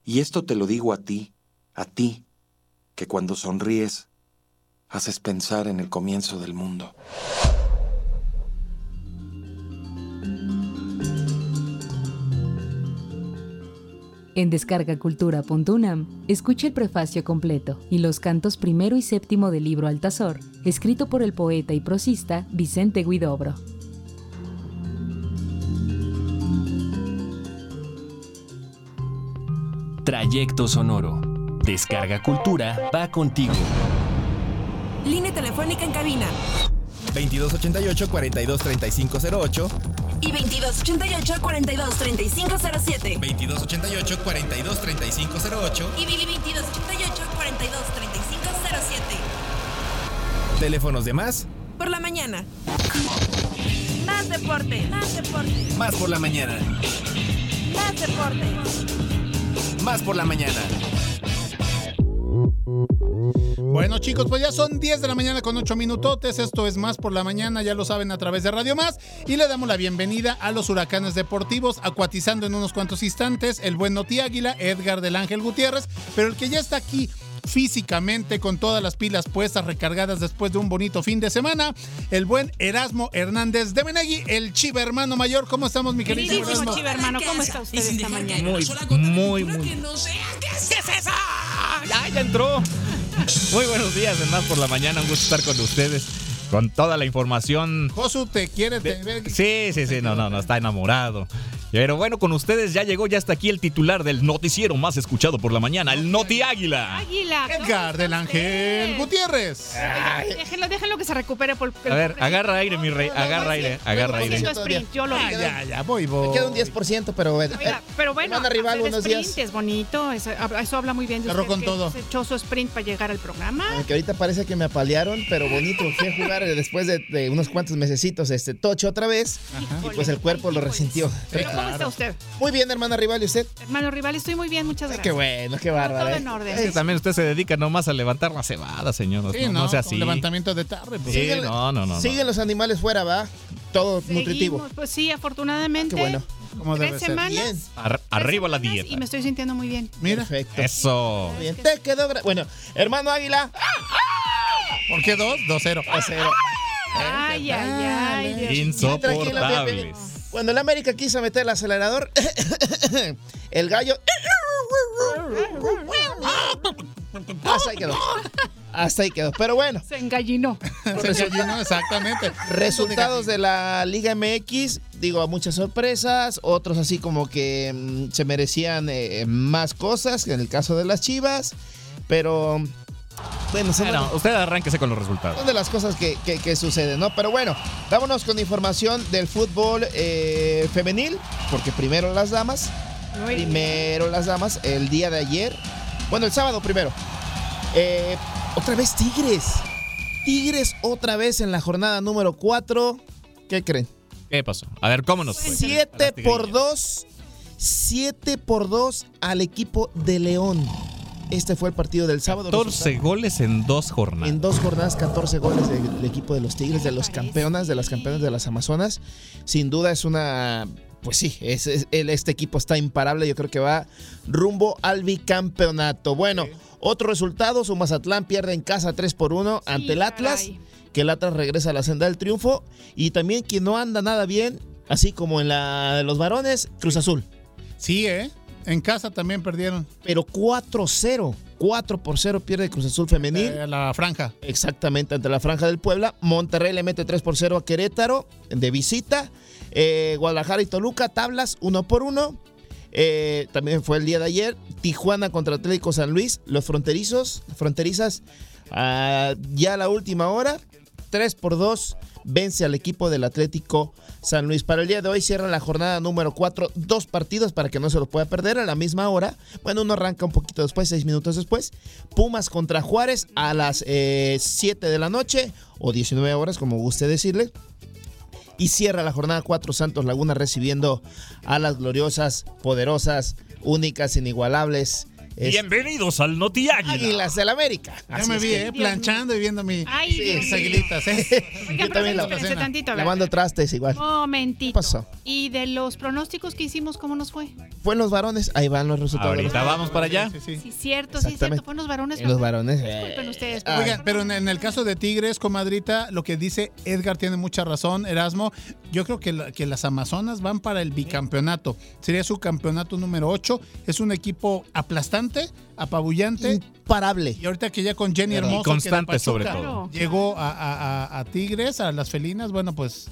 Y esto te lo digo a ti, a ti, que cuando sonríes haces pensar en el comienzo del mundo. En descargacultura.unam, escucha el prefacio completo y los cantos primero y séptimo del libro Altazor, escrito por el poeta y prosista Vicente Guidobro. Trayecto sonoro. Descarga Cultura va contigo. Línea telefónica en cabina 2288-423508 y 2288-423507. 2288-423508 Y Billy 2288-423507. Teléfonos de más, Por la mañana. Más deporte. Más deporte. más por la mañana. Más deporte. Más por la mañana. Bueno chicos, pues ya son 10 de la mañana con 8 minutotes. Esto es Más por la Mañana, ya lo saben a través de Radio Más. Y le damos la bienvenida a los huracanes deportivos, acuatizando en unos cuantos instantes el buen Noti Águila, Edgar del Ángel Gutiérrez. Pero el que ya está aquí físicamente con todas las pilas puestas, recargadas después de un bonito fin de semana, el buen Erasmo Hernández de Menegui, el chiva hermano mayor. ¿Cómo estamos, mi querido Erasmo? Chiva hermano, ¿cómo está usted esta mañana? Muy, muy, muy. ¿Qué es eso? Ya, ya entró. Muy buenos días, en más por la mañana. Un gusto estar con ustedes. Con toda la información. Josu, te quiere, te. Sí, sí, sí, no, no, no, está enamorado. Pero bueno, con ustedes ya llegó, ya está aquí el titular del noticiero más escuchado por la mañana, el Noti Águila. Águila. Edgar del Ángel Gutiérrez. Déjenlo, déjenlo que se recupere por A ver, agarra aire, mi rey, agarra aire, agarra aire. Haciendo sprint, yo lo. Ah, ya, ya, voy, voy. Me queda un 10%, pero. Oiga, pero bueno, buenos sprint días. es bonito, eso, eso habla muy bien de usted con que todo. se echó su sprint para llegar al programa. Aunque ahorita parece que me apalearon, pero bonito. Fui a jugar eh, después de, de unos cuantos mesecitos este tocho otra vez. Y pues el cuerpo lo resintió. Pero ¿cómo está usted? Muy bien, hermana rival, ¿y usted? Hermano rival, estoy muy bien, muchas gracias. Qué bueno, qué bárbaro. Todo ¿eh? en orden. Es que también usted se dedica nomás a levantar la cebada, señor. No, Sí, no, no, sea así. levantamiento de tarde. Pues. Sí, no, no, no. no. Siguen los animales fuera, va. Todo nutritivo. Pues sí, afortunadamente. Qué bueno. Como Tres debe ser. semanas Bien. Ar- arriba la y dieta. me estoy sintiendo muy bien. Mira. Perfecto. Eso. Bien, te quedó. Bueno, hermano Águila. ¿Por qué dos? Dos cero. A cero. Ay, ay, ay. Insoportables. Cuando el América quiso meter el acelerador, el gallo. Hasta ahí quedó. Hasta ahí quedó. Pero bueno. Se engallinó. Se engallinó, exactamente. Resultados de la Liga MX, digo, muchas sorpresas, otros así como que mm, se merecían eh, más cosas, que en el caso de las Chivas, pero Bueno, son, Bueno, usted arránquese con los resultados. son de las cosas que, que- que suceden, ¿no? Pero bueno, vámonos con información del fútbol eh, femenil, porque primero las damas. Muy bien. primero las damas, el día de ayer. Bueno, el sábado primero. Eh, otra vez Tigres. Tigres otra vez en la jornada número 4. ¿Qué creen? ¿Qué pasó? A ver, ¿cómo nos fue? 7 por 2. 7 por 2 al equipo de León. Este fue el partido del sábado. 14 goles en dos jornadas. En dos jornadas, 14 goles del, equipo de los Tigres, de los campeonas, de las campeonas de las Amazonas. Sin duda es una. Pues sí, es, es- el- este equipo está imparable. Yo creo que va rumbo al bicampeonato. Bueno, otro resultado: su Mazatlán pierde en casa 3 por 1 ante el Atlas. caray. Que el Atlas regresa a la senda del triunfo. Y también quien no anda nada bien, así como en la de los varones, Cruz Azul. Sí, ¿eh? En casa también perdieron. Pero 4-0. 4 por 0 pierde Cruz Azul femenil. Eh, la franja. Exactamente, ante la franja del Puebla. Monterrey le mete 3 por 0 a Querétaro de visita. Eh, Guadalajara y Toluca, tablas 1 por 1. Eh, también fue el día de ayer. Tijuana contra Atlético San Luis. Los fronterizos, fronterizas, ah, ya a la última hora. 3 por 2 vence al equipo del Atlético San Luis. Para el día de hoy cierra la jornada número 4, dos partidos para que no se lo pueda perder a la misma hora. Bueno, uno arranca un poquito después, seis minutos después. Pumas contra Juárez a las 7 de la noche o 19 horas, como guste decirle. Y cierra la jornada 4 Santos Laguna recibiendo a las gloriosas, poderosas, únicas, inigualables. Bienvenidos al Noti Águila. Águilas del América. Ya Así me vi, ¿eh? Planchando y viendo mi, Ay, mis mío. aguilitas, ¿eh? Oiga, Yo también la- tantito. Lavando trastes igual. Momentito. ¿Qué pasó? ¿Y de los pronósticos que hicimos, cómo nos fue? Fue en los varones, ahí van los resultados. Ahorita vamos para allá. Sí, cierto, sí, Exactamente. cierto. Fue en los varones. En los varones. eh, Disculpen ustedes. Ah. Oigan, pero en, en el caso de Tigres, comadrita, lo que dice Edgar tiene mucha razón, Erasmo. Yo creo que, la- que las Amazonas van para el bicampeonato. Sería su campeonato número 8. Es un equipo aplastante, apabullante. Imparable. Y ahorita que ya con Jenny Hermoso. Y constante que de sobre Pachuca todo. Llegó a, a- a- a Tigres, a las felinas. Bueno, pues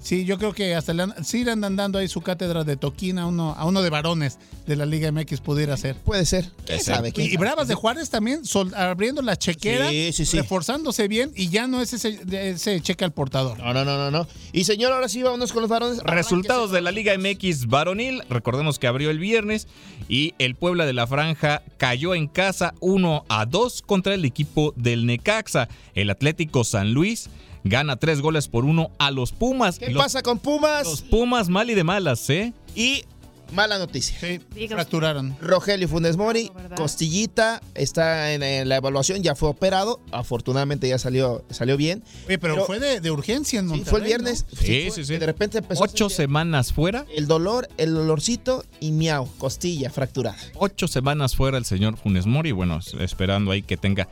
sí, yo creo que hasta le, an- sí le andan dando ahí su cátedra de toquín a uno, a uno de varones de la Liga MX pudiera ser. Puede ser. ¿Quién sabe? Y, ¿Quién y sabe? Bravas de Juárez también sol- abriendo la chequera, Sí, sí, sí. reforzándose bien y ya no es ese, ese cheque al portador. No, no, no, no, no. Y señor, ahora sí vámonos con los varones. Resultados de la Liga MX varonil. Recordemos que abrió el viernes y el Puebla de la Franja cayó en casa 1 a 2 contra el equipo del Necaxa. El Atlético San Luis gana 3 goles por 1 a los Pumas. ¿Qué los, pasa con Pumas? los Pumas mal y de malas, ¿eh? Y mala noticia. Sí, fracturaron. Rogelio Funes Mori, costillita, está en, en la evaluación, ya fue operado. Afortunadamente ya salió, salió bien. Oye, pero, Pero- fue de, de urgencia en Sí, fue el viernes. Sí, fue, sí, sí. De repente empezó a Ocho semanas fuera. el dolor, el olorcito y miau, costilla fracturada. Ocho semanas fuera el señor Funes Mori. Bueno, esperando ahí que tenga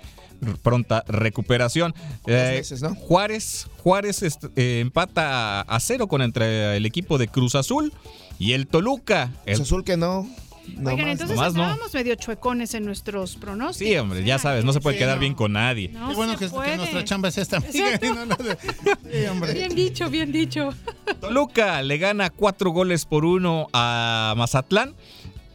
pronta recuperación. Eh, meses, ¿no? Juárez, Juárez eh, empata a, cero con entre el equipo de Cruz Azul y el Toluca. El- Cruz Azul que no. no Oigan, más. entonces no. estábamos medio chuecones en nuestros pronósticos. sí, hombre, ya sabes, no se puede Sí, quedar no. bien con nadie. No Qué bueno se que, que nuestra chamba es esta. No Sí, hombre. Bien dicho, bien dicho. Toluca le gana cuatro goles por uno a Mazatlán.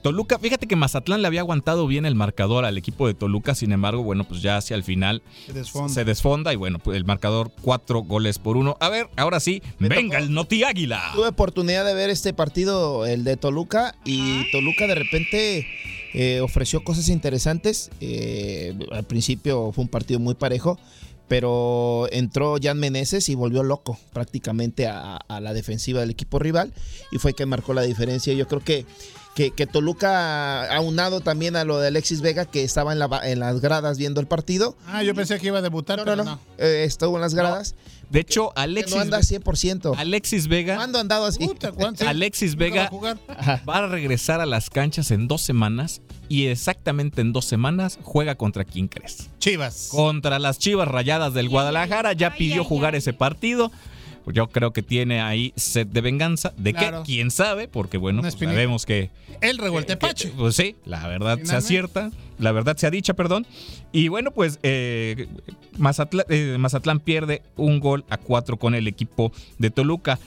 Toluca, fíjate que Mazatlán le había aguantado bien el marcador al equipo de Toluca, sin embargo, bueno, pues ya hacia el final Se desfonda. se desfonda y bueno, pues el marcador cuatro goles por uno. A ver, ahora sí, Me venga tocó. el Noti Águila. Tuve oportunidad de ver este partido, el de Toluca, y Toluca de repente eh, ofreció cosas interesantes. Eh, al principio fue un partido muy parejo, pero entró Jan Meneses y volvió loco prácticamente a, a la defensiva del equipo rival y fue que marcó la diferencia. Yo creo que, que, que Toluca, aunado también a lo de Alexis Vega, que estaba en, la, en las gradas viendo el partido, Ah, yo pensé que iba a debutar, no, no, pero no, no. eh, estuvo en las gradas, De hecho, Alexis, no anda 100%. Alexis Vega, ¿Cuándo ha andado así? Puta, ¿cuánto? Alexis Nunca va a Vega va a regresar a las canchas en dos semanas y exactamente en dos semanas juega contra quién crees. Chivas. Contra las Chivas Rayadas del Guadalajara. Ya pidió jugar ese partido. Pues Yo creo que tiene ahí sed de venganza. ¿De Claro. qué? ¿Quién sabe? Porque bueno, pues sabemos que El revueltepache. Pues sí, la verdad se acierta, la verdad se ha dicha, perdón. Y bueno, pues eh, Mazatlán, eh, Mazatlán pierde un gol a cuatro con el equipo de Toluca.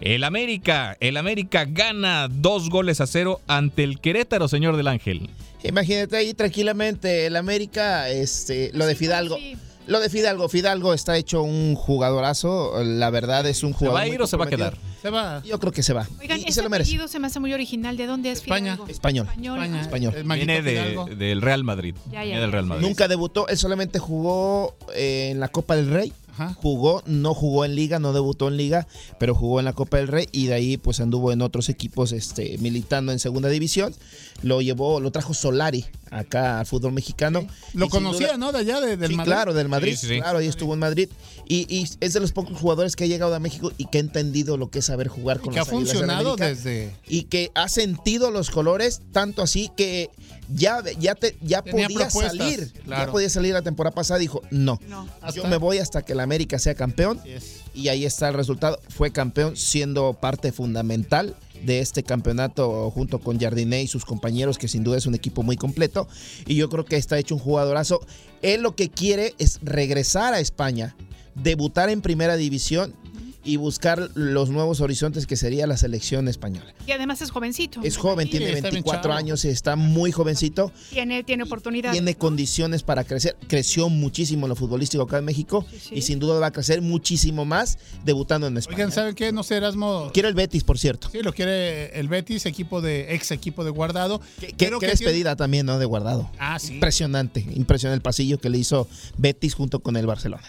El América, el América gana dos goles a cero ante el Querétaro, señor del Ángel. Imagínate ahí tranquilamente, el América, este, lo de Fidalgo. Lo de Fidalgo, Fidalgo está hecho un jugadorazo, la verdad es un ¿Se jugador. va a ir o se va a quedar? Se va. Yo creo que se va. Oigan, y, y ese se lo merece. apellido se me hace muy original. ¿De dónde es España. Fidalgo? Español. Español. Español. El Maguito Viene de- del Real Madrid. Ya, ya, Viene del Real Madrid. Nunca debutó, él solamente jugó eh, en la Copa del Rey. Jugó, no jugó en liga, no debutó en liga, pero jugó en la Copa del Rey y de ahí pues anduvo en otros equipos este, militando en segunda división. Lo llevó, lo trajo Solari acá al fútbol mexicano. Lo Y conocía, duda- ¿no? De allá, de- del Sí, Madrid. claro, del Madrid. Sí, sí, sí. Claro, ahí estuvo en Madrid. Y, y es de los pocos jugadores que ha llegado a México y que ha entendido lo que es saber jugar con que ha las Águilas del funcionado desde. Y que ha sentido los colores, tanto así que ya, ya, te, ya Tenía podía salir. claro. Ya podía salir la temporada pasada. Dijo, no, yo me voy hasta que el América sea campeón. Y ahí está el resultado. Fue campeón siendo parte fundamental de este campeonato junto con Jardiné y sus compañeros, que sin duda es un equipo muy completo. Y yo creo que está hecho un jugadorazo. Él lo que quiere es regresar a España, debutar en primera división y buscar los nuevos horizontes que sería la selección española. Y además es jovencito. Es joven, Sí, tiene está bien 24 chavo. años, está muy jovencito, Tiene, tiene oportunidad. tiene condiciones para crecer. Creció muchísimo en lo futbolístico acá en México y sin duda va a crecer muchísimo más debutando en España. Oigan, ¿saben qué? No sé, Erasmo. Quiero el Betis, por cierto. Sí, lo quiere el Betis, equipo de ex equipo de guardado. Qué, Creo qué que despedida también, ¿no? De guardado. Ah, sí. Impresionante, impresionante el pasillo que le hizo Betis junto con el Barcelona.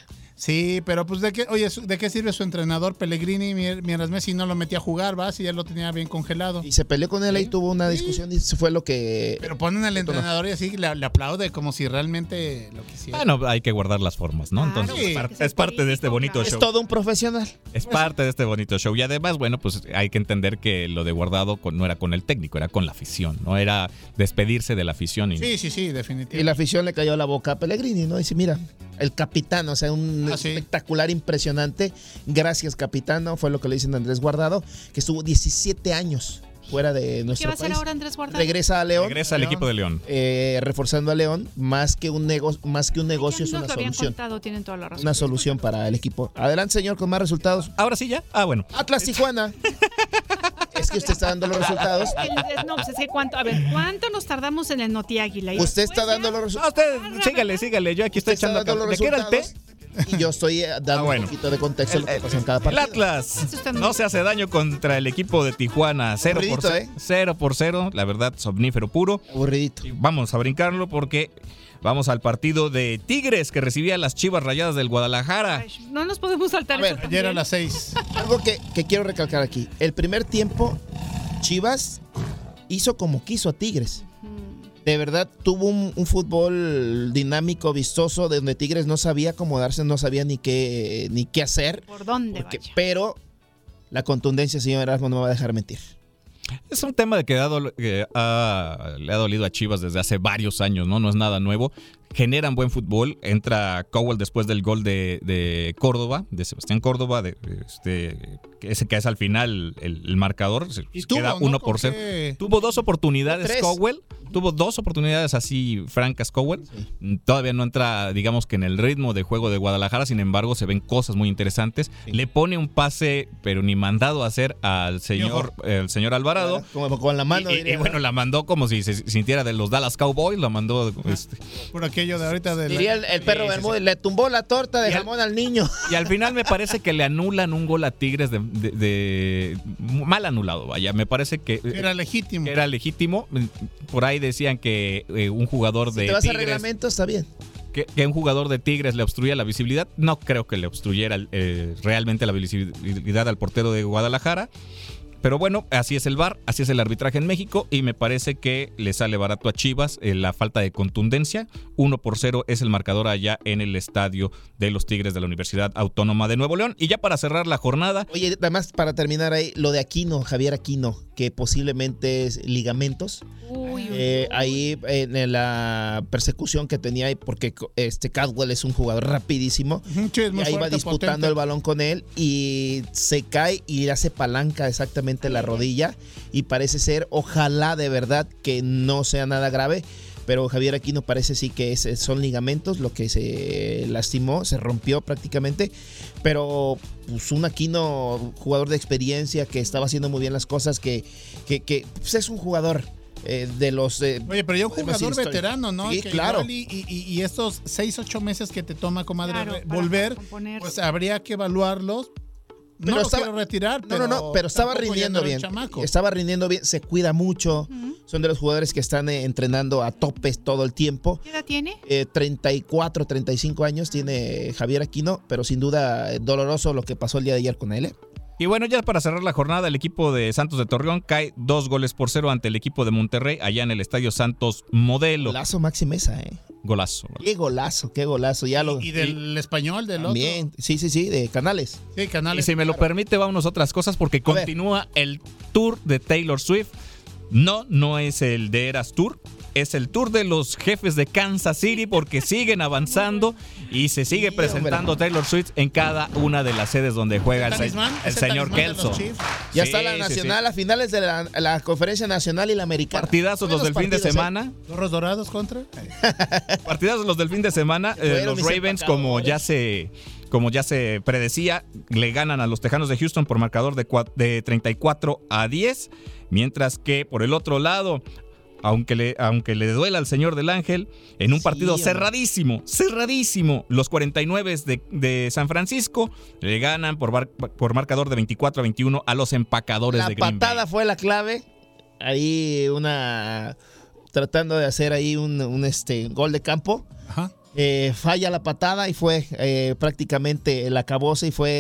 Sí, pero pues de qué, oye, ¿de qué sirve su entrenador Pellegrini mi- mientras Messi no lo metía a jugar, va? Si ya lo tenía bien congelado. Y se peleó con él y tuvo una discusión y eso fue lo que... Pero ponen al entrenador y así le, le aplaude como si realmente lo quisiera. Bueno, hay que guardar las formas, ¿no? Entonces, Sí. es parte- es parte de este bonito Es show. todo un profesional. Es parte de este bonito show. Y además, bueno, pues hay que entender que lo de guardado con- no era con el técnico, era con la afición, no era despedirse de la afición. Y, Sí, sí, sí, definitivamente. Y la afición le cayó la boca a Pellegrini, ¿no? Dice, mira, el capitán, o sea, un Ah, sí. espectacular, impresionante. Gracias, capitano, fue lo que le dicen a Andrés Guardado, que estuvo 17 años fuera de ¿Qué nuestro va a hacer país. ahora Andrés Guardado? Regresa a León. Regresa al equipo de León. eh, reforzando a León, más que un negocio, más que un negocio es una solución. contado, tienen toda la razón. Una solución para el equipo. Adelante, señor, con más resultados. Ahora sí ya. Ah, bueno. Atlas Tijuana. es que usted está dando los resultados. No, pues es que cuánto, a ver, ¿cuánto nos tardamos en el Notiáguila? Y Usted está dando los resultados. usted, sígale, sígale. Yo aquí estoy echando. ¿De qué era el té? Y yo estoy eh, dando bueno. un poquito de contexto a lo que pasa en cada El partido. Atlas no se hace daño contra el equipo de Tijuana. 0 por Aburridito, 0, ¿eh? 0 por 0. La verdad, somnífero puro. Aburridito. Vamos a brincarlo porque vamos al partido de Tigres que recibía las Chivas Rayadas del Guadalajara. No nos podemos saltar A ver, eso también. las seis. Algo que, que quiero recalcar aquí. El primer tiempo, Chivas hizo como quiso a Tigres. De verdad, tuvo un, un fútbol dinámico, vistoso, de donde Tigres no sabía acomodarse, no sabía ni qué, ni qué hacer. ¿Por dónde porque- vaya? pero la contundencia, señor Erasmo, no me va a dejar mentir. Es un tema de que, ha dolo- que ha- le ha dolido a Chivas desde hace varios años, ¿no? No es nada nuevo. Generan buen fútbol. Entra Cowell después del gol de, de Córdoba, de Sebastián Córdoba, de, este, que ese que es al final el, el marcador. Se Y queda tuvo, ¿no? uno ¿Con por cero. qué? Tuvo dos oportunidades Tres. Cowell. Tuvo dos oportunidades así francas Cowell. Todavía no entra, digamos que en el ritmo de juego de Guadalajara. Sin embargo, se ven cosas muy interesantes. Le pone un pase, pero ni mandado a hacer al señor, el señor Alvarado. Como con la mano. Y, y- diría, y bueno, la mandó como si se sintiera de los Dallas Cowboys, la mandó. este, Por aquello de ahorita de la- Diría el, el perro Sí, sí, Bermúdez, le tumbó la torta de Y al- jamón al niño. y al final me parece que le anulan un gol a Tigres de, de- de- mal anulado, vaya. Me parece que Era legítimo. era legítimo. Por ahí decían que eh, un jugador Si de te vas a Tigres, reglamento, está bien. que, que un jugador de Tigres le obstruía la visibilidad. No creo que le obstruyera eh, realmente la visibilidad al portero de Guadalajara. Pero bueno, así es el VAR, así es el arbitraje en México y me parece que le sale barato a Chivas eh, la falta de contundencia. 1 por 0 es el marcador allá en el estadio de los Tigres de la Universidad Autónoma de Nuevo León. Y ya para cerrar la jornada, Oye, además, para terminar ahí, lo de Aquino, Javier Aquino, que posiblemente es ligamentos. Uy, uy, Eh, ahí en la persecución que tenía ahí, porque este Cadwell es un jugador rapidísimo. Ujú, sí, es Y ahí va fuerte, disputando potente. el balón con él y se cae y le hace palanca exactamente la rodilla. Y parece ser, ojalá de verdad que no sea nada grave. Pero Javier Aquino parece sí que es- son ligamentos, lo que se lastimó, se rompió prácticamente, pero pues, un Aquino, jugador de experiencia, que estaba haciendo muy bien las cosas, que, que, que, pues, es un jugador eh, de los... eh, Oye, pero ya un jugador veterano, ¿no? Sí, Que claro. Y, y- y estos 6, 8 meses que te toma, comadre, Claro, volver, pues habría que evaluarlos. Pero no lo estaba- quiero retirar, No, pero no, no, pero estaba rindiendo no bien. Estaba rindiendo bien, se cuida mucho. Son de los jugadores que están eh, entrenando a topes todo el tiempo. ¿Qué edad tiene? Eh, 34, 35 años tiene Javier Aquino, pero sin duda eh, doloroso lo que pasó el día de ayer con él. Y bueno, ya para cerrar la jornada, el equipo de Santos de Torreón cae dos goles por cero ante el equipo de Monterrey allá en el Estadio Santos Modelo. Golazo Maxi Mesa, ¿eh? Golazo. Qué golazo, qué golazo. Ya lo, Y del español, del También, sí, sí, sí, de Canales. otro. Sí, Y canales. si me lo permite, vámonos a otras cosas porque continúa el tour de Taylor Swift. No, no es el de Eras Tour, es el tour de los jefes de Kansas City porque siguen avanzando y se sigue Sí, presentando hombre. Taylor Swift en cada una de las sedes donde juega el, señor los Kelso. Ya Sí, está la sí, nacional a finales de la, la conferencia nacional y la americana. Partidazos los del fin de ¿eh? semana. ¿Gorros dorados contra? Partidazos los del fin de semana. Eh, los Ravens, como ya se como ya se predecía, le ganan a los Tejanos de Houston por marcador de, cua- de 34 a 10. Mientras que por el otro lado, aunque le, aunque le duela al señor del Ángel, en un Sí, partido hombre. cerradísimo, cerradísimo, los 49 de, de San Francisco le ganan por, bar- por marcador de 24 a 21 a los empacadores La de Green Bay. patada fue la clave. Ahí una. Tratando de hacer ahí un, un, este, gol de campo. Ajá. Eh, falla la patada y fue eh, prácticamente el acabose y fue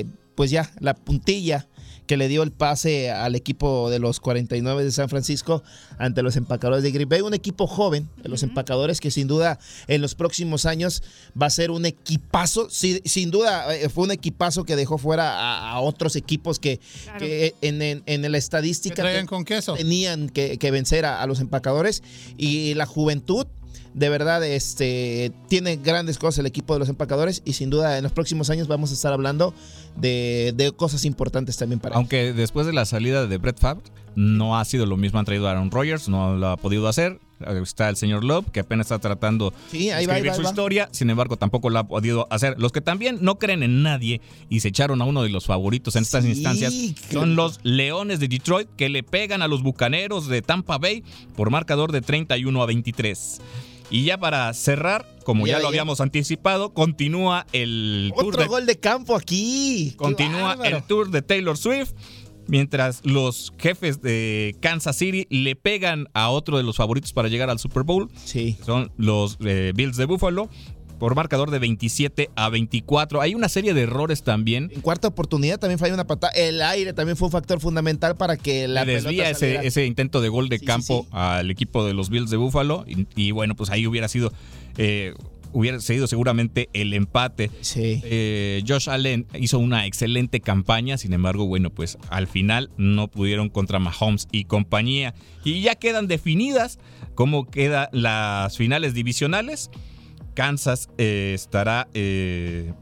eh, pues ya la puntilla que le dio el pase al equipo de los 49 de San Francisco ante los empacadores de Green Bay, un equipo joven de los empacadores que sin duda en los próximos años va a ser un equipazo, Sí, sin duda eh, fue un equipazo que dejó fuera a, a otros equipos que, Claro. que en, en- en la Que estadística traigan te- con queso. tenían que, que vencer a, a los empacadores y la juventud de verdad este tiene grandes cosas el equipo de los empacadores y sin duda en los próximos años vamos a estar hablando de, de cosas importantes también para ellos. Aunque después de la salida de Brett Favre, no ha sido lo mismo. Han traído a Aaron Rodgers, no lo ha podido hacer. Está el señor Love, que apenas está tratando Sí, de escribir va, su va. historia. Sin embargo, tampoco lo ha podido hacer. Los que también no creen en nadie y se echaron a uno de los favoritos en estas Sí, instancias son los Leones de Detroit, que le pegan a los Bucaneros de Tampa Bay por marcador de 31 a 23. Y ya para cerrar, como Ya, ya lo ya. habíamos anticipado, continúa el tour Otro de gol de campo aquí. Continúa el tour de Taylor Swift. Mientras los jefes de Kansas City le pegan a otro de los favoritos para llegar al Super Bowl. Sí. Son los eh, Bills de Buffalo. Por marcador de 27 a 24. Hay una serie de errores también. En cuarta oportunidad también falló una patada. El aire también fue un factor fundamental para que la Le desvía pelota ese, ese intento de gol de Sí, sí, campo sí. al equipo de los Bills de Buffalo. Y, y bueno, pues ahí hubiera sido. eh, hubiera sido seguramente el empate. Sí. Eh, Josh Allen hizo una excelente campaña, sin embargo, bueno, pues al final no pudieron contra Mahomes y compañía. Y ya quedan definidas cómo quedan las finales divisionales. Kansas eh, estará, eh,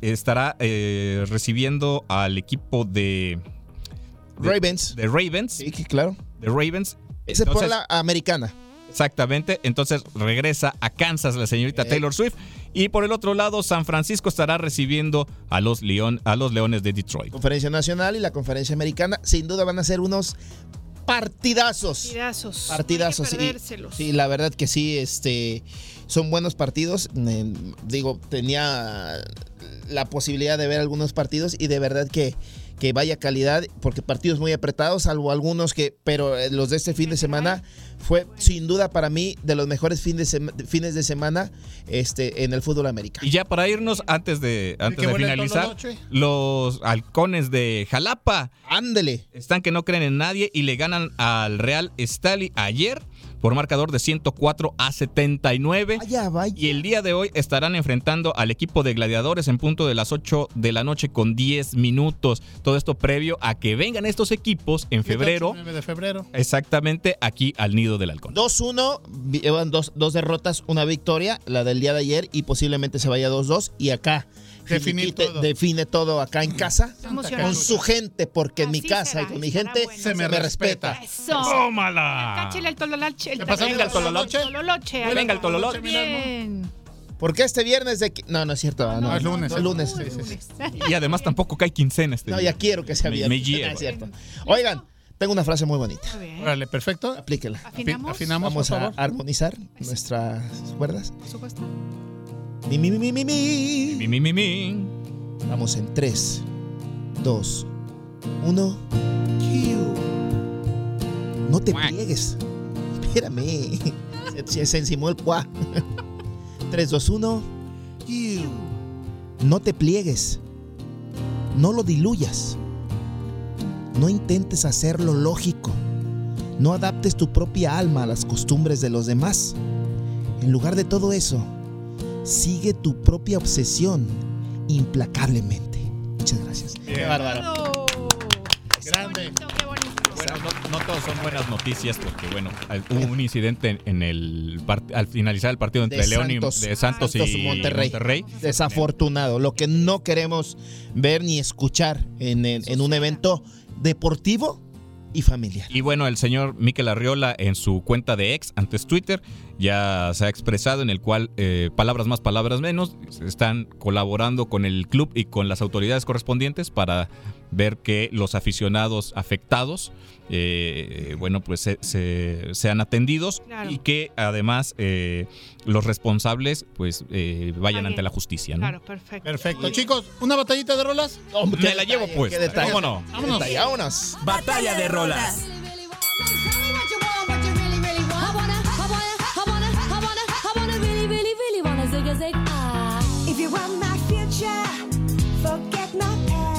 estará eh, recibiendo al equipo de, de- Ravens. de Ravens. Sí, claro. De Ravens. Ese por Entonces- la americana. Exactamente, entonces regresa a Kansas la señorita Eh. Taylor Swift y por el otro lado San Francisco estará recibiendo a los, León, a los Leones de Detroit. Conferencia nacional y la conferencia americana sin duda van a ser unos partidazos. Partidazos. Partidazos, Hay que. Sí, la verdad que sí, este, son buenos partidos. Eh, digo, tenía la posibilidad de ver algunos partidos y de verdad que, que vaya calidad, porque partidos muy apretados, salvo algunos que, pero eh, los de este fin de semana fue sin duda para mí de los mejores fin de sema- fines de semana este, en el fútbol americano. Y ya para irnos, antes de, antes de finalizar, los halcones de Jalapa. Ándele. Están que no creen en nadie y le ganan al Real Stali ayer por marcador de 104 a 79. Vaya, vaya. Y el día de hoy estarán enfrentando al equipo de gladiadores en punto de las 8 de la noche con 10 minutos. Todo esto previo a que vengan estos equipos en febrero. 9 de febrero. Exactamente aquí al nido del halcón. 2-1, vi- llevan dos, dos derrotas, una victoria, la del día de ayer, y posiblemente se vaya 2-2. Y acá, Definir finiquite, todo. define todo acá en casa. Con su gente, porque en mi casa será, y con mi gente bueno. se me respeta. Eso. ¡Tómala! Cáchele el tololoche. El. Venga el tololoche. Tololoche. Venga el tololoche. Bien. Porque este viernes de... No, no es cierto. No, No, es lunes. Es lunes. Y además tampoco cae quincena este No, ya quiero que sea Me- viernes. me lleva. No, es cierto. Oigan, tengo una frase muy bonita. Órale, perfecto. Aplíquela. ¿Afinamos? Afinamos, Vamos por a favor. armonizar nuestras cuerdas. Por supuesto. Mi, mi, mi, mi, mi, mi. Mi, mi, mi. Vamos en 3, 2, 1. No te pliegues. Espérame. Se, se- se encimó el cuá. 3, 2, 1. No te pliegues. No lo diluyas. No intentes hacerlo lógico. No adaptes tu propia alma a las costumbres de los demás. En lugar de todo eso, sigue tu propia obsesión implacablemente. Muchas gracias. Qué bárbaro. Grande. Bueno, no, no todos son buenas noticias porque, bueno, hubo un incidente en, el al finalizar el partido entre De León Santos. y de Santos, y Monterrey. Desafortunado. Lo que no queremos ver ni escuchar en, el- en un evento deportivo y familiar. Y bueno, el señor Miquel Arriola en su cuenta de ex, antes Twitter, ya se ha expresado en el cual, eh, palabras más, palabras menos, están colaborando con el club y con las autoridades correspondientes para ver que los aficionados afectados, eh, bueno, pues se, se- sean atendidos Claro. y que además eh, los responsables pues eh, vayan ante la justicia. ¿no? Claro, perfecto. Perfecto. Chicos, ¿una batallita de rolas? Me la llevo pues, qué detalle. ¿cómo no? Vámonos. Detalle, vámonos. Batalla de rolas.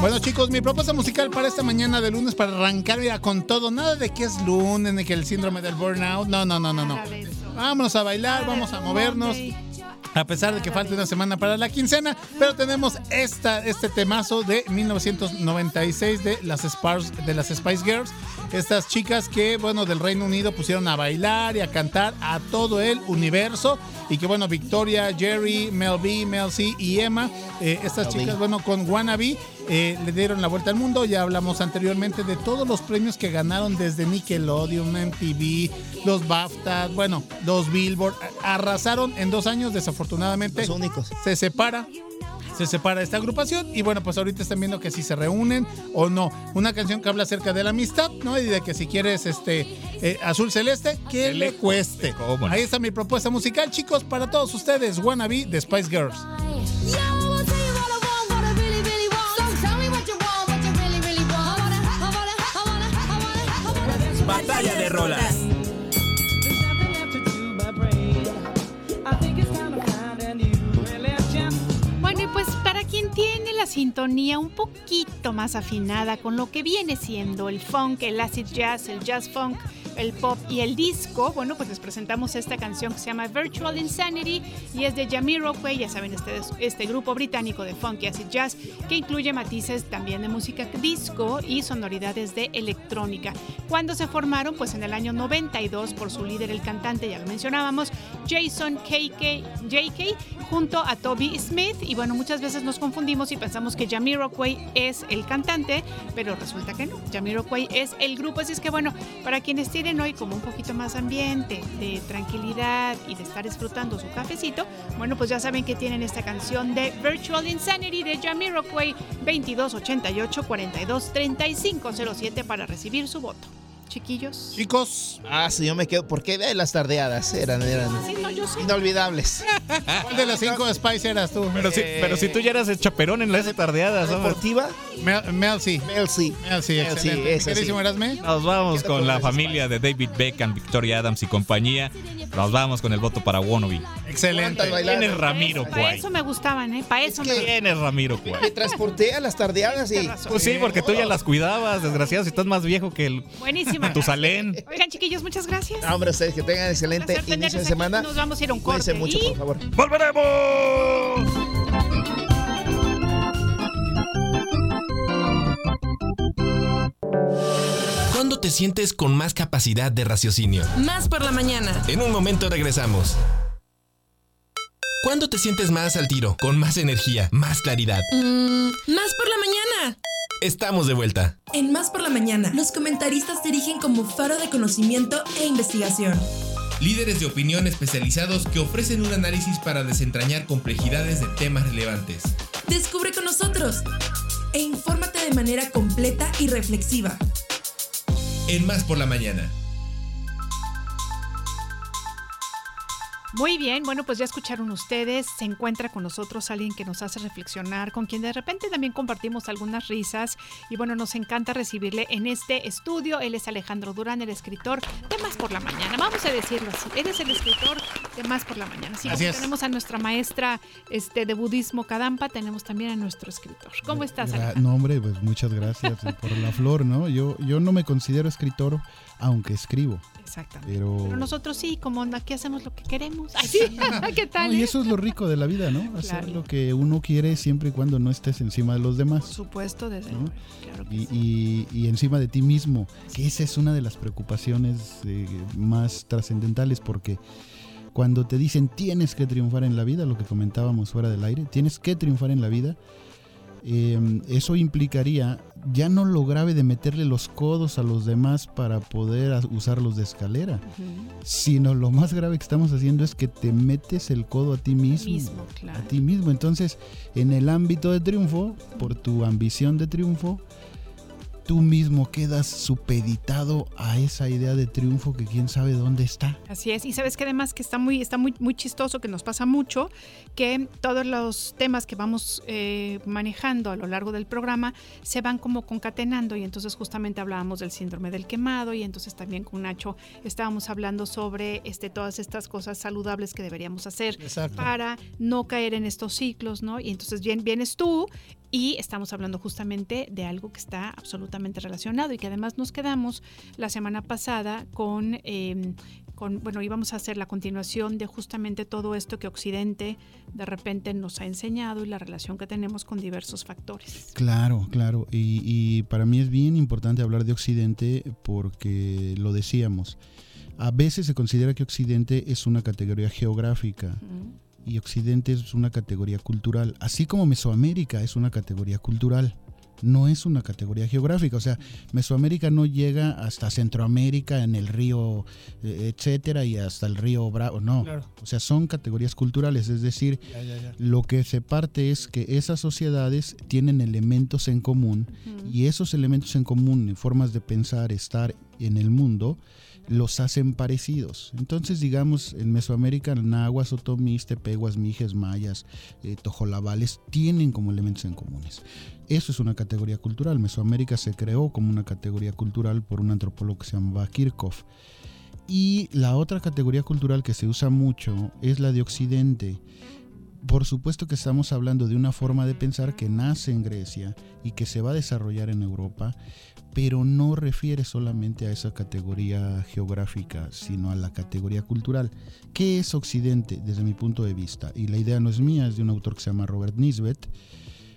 Bueno chicos, mi propuesta musical para esta mañana de lunes para arrancar mira, con todo, nada de que es lunes, ni que el síndrome del burnout, no, no, no, no, no. Vámonos a bailar, vamos a movernos. A pesar de que falta una semana para la quincena, pero tenemos esta, este temazo de 1996 de las, Spars, de las Spice Girls. Estas chicas que, bueno, del Reino Unido pusieron a bailar y a cantar a todo el universo. Y que, bueno, Victoria, Jerry, Mel B, Mel C y Emma, eh, estas chicas, bueno, con Wannabe, eh, le dieron la vuelta al mundo. Ya hablamos anteriormente de todos los premios que ganaron desde Nickelodeon, MTV, los BAFTA, bueno, los Billboard. Arrasaron en dos años, desafortunadamente. Los únicos. Se separa. Se separa esta agrupación y bueno, pues ahorita están viendo que si se reúnen o no. Una canción que habla acerca de la amistad, ¿no? Y de que si quieres este eh, azul celeste, que le cueste. ¿Cómo no? Ahí está mi propuesta musical, chicos, para todos ustedes. Wannabe de Spice Girls. Batalla de rolas. La sintonía un poquito más afinada con lo que viene siendo el funk, el acid jazz, el jazz funk, el pop y el disco, bueno, pues les presentamos esta canción que se llama Virtual Insanity y es de Jamiroquai, ya saben, este, este grupo británico de funk y acid jazz que incluye matices también de música disco y sonoridades de electrónica. Cuando se formaron, pues en el año 92 por su líder, el cantante, ya lo mencionábamos, Jason KK, JK, junto a Toby Smith. Y bueno, muchas veces nos confundimos y pensamos que Jamiroquai es el cantante, pero resulta que no. Jamiroquai es el grupo. Así es que bueno, para quienes tienen hoy como un poquito más ambiente de tranquilidad y de estar disfrutando su cafecito, bueno, pues ya saben que tienen esta canción de Virtual Insanity de Jamiroquai 2288 42 3507 para recibir su voto. Chiquillos. Chicos. Ah, sí, yo me quedo. porque ve las tardeadas? Eran, eran Sí, yo sé. inolvidables. ¿Cuál de las cinco Spice eras tú? Pero si, pero si tú ya eras el chaperón en las tardeadas, hombre. ¿Deportiva? Mel, Mel C. Mel C. Mel C, excelente. sí. Erasme. Nos vamos con la familia de David Beckham, Victoria Adams y compañía. Nos vamos con el voto para Wannabe. Excelente. bailar. ¿Quién es Ramiro Para Cuay? eso me gustaban, ¿eh? Para eso me ¿Quién es Ramiro Me Cuay? transporté a las tardeadas y. Pues sí, porque tú ya las cuidabas, desgraciado, si estás más viejo que el Buenísima. Tusalén. Oigan, chiquillos, muchas gracias. Ah, hombre, ustedes que tengan excelente inicio de semana. Nos vamos a ir a un Cuídense corte. mucho, y- por favor. ¡Volveremos! ¿Cuándo te sientes con más capacidad de raciocinio? Más por la mañana. En un momento regresamos. ¿Cuándo te sientes más al tiro, con más energía, más claridad? Mm, más por la mañana. Estamos de vuelta. En Más por la mañana, los comentaristas se erigen como faro de conocimiento e investigación. Líderes de opinión especializados que ofrecen un análisis para desentrañar complejidades de temas relevantes. Descubre con nosotros e infórmate de manera completa y reflexiva. En Más por la mañana. Muy bien, bueno, pues ya escucharon ustedes, se encuentra con nosotros alguien que nos hace reflexionar, con quien de repente también compartimos algunas risas y bueno, nos encanta recibirle en este estudio. Él es Alejandro Durán, el escritor de Más por la Mañana, vamos a decirlo así, él es el escritor de Más por la Mañana. Así es. tenemos a nuestra maestra este, de budismo Kadampa, tenemos también a nuestro escritor. ¿Cómo estás, Alejandro? No, hombre, pues muchas gracias por la flor, ¿no? Yo, yo no me considero escritor, aunque escribo. Exactamente. Pero, Pero nosotros sí, como aquí hacemos lo que queremos. Ay, sí, ¿qué tal? No, y eh? eso es lo rico de la vida, ¿no? Hacer Claro. lo que uno quiere siempre y cuando no estés encima de los demás. Por supuesto, desde ¿no? luego, claro que Y, sí. y- y encima de ti mismo, que esa es una de las preocupaciones eh, más trascendentales porque cuando te dicen tienes que triunfar en la vida, lo que comentábamos fuera del aire, tienes que triunfar en la vida, eh, eso implicaría ya no lo grave de meterle los codos a los demás para poder usarlos de escalera, sino lo más grave que estamos haciendo es que te metes el codo a ti mismo. Mismo, claro. A ti mismo. Entonces, en el ámbito de triunfo, por tu ambición de triunfo, tú mismo quedas supeditado a esa idea de triunfo que quién sabe dónde está. Así es, y sabes que además que está muy, está muy, muy chistoso, que nos pasa mucho, que todos los temas que vamos eh, manejando a lo largo del programa se van como concatenando y entonces justamente hablábamos del síndrome del quemado y entonces también con Nacho estábamos hablando sobre este, todas estas cosas saludables que deberíamos hacer Exacto. para no caer en estos ciclos, ¿no? Y entonces bien, vienes tú y estamos hablando justamente de algo que está absolutamente relacionado y que además nos quedamos la semana pasada con, eh, con, bueno, íbamos a hacer la continuación de justamente todo esto que Occidente de repente nos ha enseñado y la relación que tenemos con diversos factores. Claro, claro. Y, y para mí es bien importante hablar de Occidente porque lo decíamos. A veces se considera que Occidente es una categoría geográfica y Occidente es una categoría cultural, así como Mesoamérica es una categoría cultural. No es una categoría geográfica, o sea, Mesoamérica no llega hasta Centroamérica en el río, eh, etcétera, y hasta el río Bravo, no. Claro. O sea, son categorías culturales, es decir, Ya, ya, ya. lo que se parte es que esas sociedades tienen elementos en común y esos elementos en común, en formas de pensar, estar en el mundo, los hacen parecidos. Entonces, digamos, en Mesoamérica, nahuas, otomís, tepehuas, mijes, mayas, eh, tojolabales, tienen como elementos en comunes. Eso es una categoría cultural. Mesoamérica se creó como una categoría cultural por un antropólogo que se llamaba Kirchhoff. Y la otra categoría cultural que se usa mucho es la de Occidente. Por supuesto que estamos hablando de una forma de pensar que nace en Grecia y que se va a desarrollar en Europa, pero no refiere solamente a esa categoría geográfica, sino a la categoría cultural. ¿Qué es Occidente desde mi punto de vista? Y la idea no es mía, es de un autor que se llama Robert Nisbet.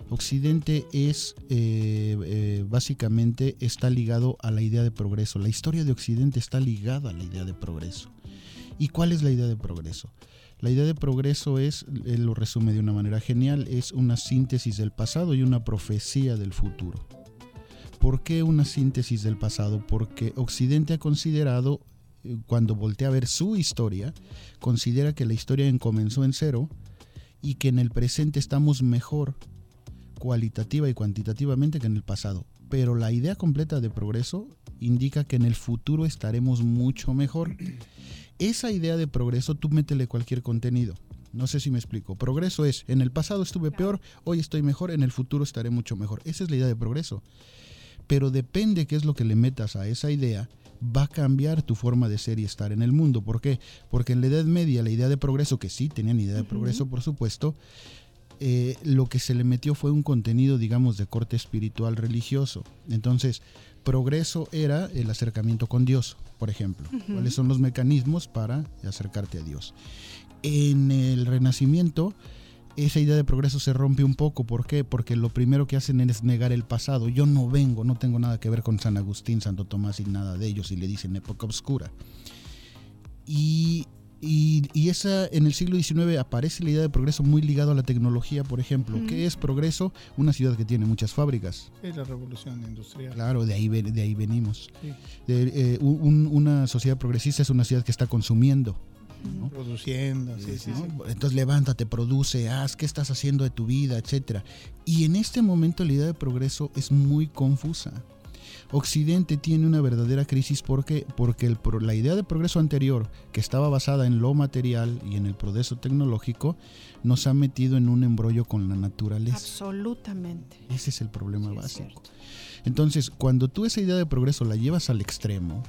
Occidente es eh, eh, básicamente está ligado a la idea de progreso. La historia de Occidente está ligada a la idea de progreso. ¿Y cuál es la idea de progreso? La idea de progreso es, él lo resume de una manera genial, es una síntesis del pasado y una profecía del futuro. ¿Por qué una síntesis del pasado? Porque Occidente ha considerado, eh, cuando voltea a ver su historia, considera que la historia comenzó en cero y que en el presente estamos mejor cualitativa y cuantitativamente que en el pasado. Pero la idea completa de progreso indica que en el futuro estaremos mucho mejor. Esa idea de progreso, tú métele cualquier contenido. No sé si me explico. Progreso es, en el pasado estuve peor, hoy estoy mejor, en el futuro estaré mucho mejor. Esa es la idea de progreso. Pero depende qué es lo que le metas a esa idea, va a cambiar tu forma de ser y estar en el mundo. ¿Por qué? Porque en la Edad Media la idea de progreso, que sí tenían idea de progreso, por supuesto, eh, lo que se le metió fue un contenido, digamos, de corte espiritual religioso. Entonces, progreso era el acercamiento con Dios, por ejemplo. ¿Cuáles son los mecanismos para acercarte a Dios? En el Renacimiento, esa idea de progreso se rompe un poco. ¿Por qué? Porque lo primero que hacen es negar el pasado. Yo no vengo, no tengo nada que ver con San Agustín, Santo Tomás y nada de ellos, y le dicen época oscura. Y Y, y esa en el siglo XIX aparece la idea de progreso muy ligado a la tecnología, por ejemplo. Ujú. ¿Qué es progreso? Una ciudad que tiene muchas fábricas. Es la revolución industrial. Claro, de ahí, de ahí venimos. Sí. De, eh, un- una sociedad progresista es una ciudad que está consumiendo. Produciendo, sí, sí, sí. ¿no? Entonces levántate, produce, haz, qué estás haciendo de tu vida, etcétera. Y en este momento la idea de progreso es muy confusa. Occidente tiene una verdadera crisis porque porque el la idea de progreso anterior, que estaba basada en lo material y en el progreso tecnológico, nos ha metido en un embrollo con la naturaleza. Absolutamente. Ese es el problema básico. Entonces, cuando tú esa idea de progreso la llevas al extremo,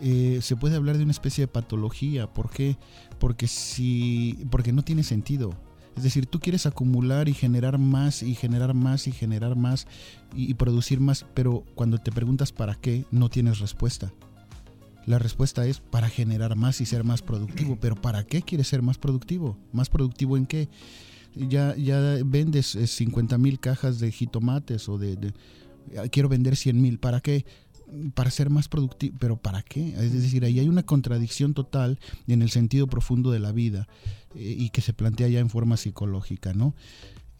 eh, se puede hablar de una especie de patología. ¿Por qué? Porque, si, porque no tiene sentido. Es decir, tú quieres acumular y generar más y generar más y generar más y, y producir más, pero cuando te preguntas para qué, no tienes respuesta. La respuesta es para generar más y ser más productivo. Pero ¿para qué quieres ser más productivo? ¿Más productivo en qué? Ya, ya vendes 50 mil cajas de jitomates o de, de- quiero vender 100 mil. ¿Para qué? Para ser más productivo. ¿Pero para qué? Es decir, ahí hay una contradicción total en el sentido profundo de la vida eh, y que se plantea ya en forma psicológica, ¿no?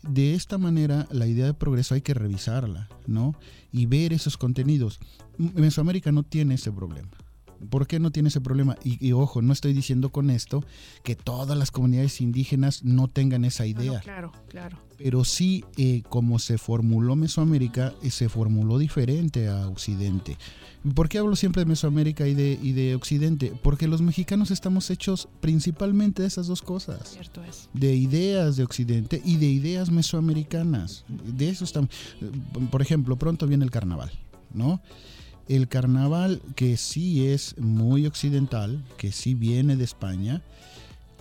De esta manera, la idea de progreso hay que revisarla, ¿no? Y ver esos contenidos. Mesoamérica no tiene ese problema. ¿Por qué no tiene ese problema? Y, y ojo, no estoy diciendo con esto que todas las comunidades indígenas no tengan esa idea no, claro, claro. pero sí eh, como se formuló Mesoamérica, eh, se formuló diferente a Occidente. ¿Por qué hablo siempre de Mesoamérica y de, y de Occidente? Porque los mexicanos estamos hechos principalmente de esas dos cosas. Cierto es. De ideas de Occidente y de ideas mesoamericanas. De eso estamos. eh, Por ejemplo, pronto viene el carnaval, ¿no? El carnaval que sí es muy occidental, que sí viene de España,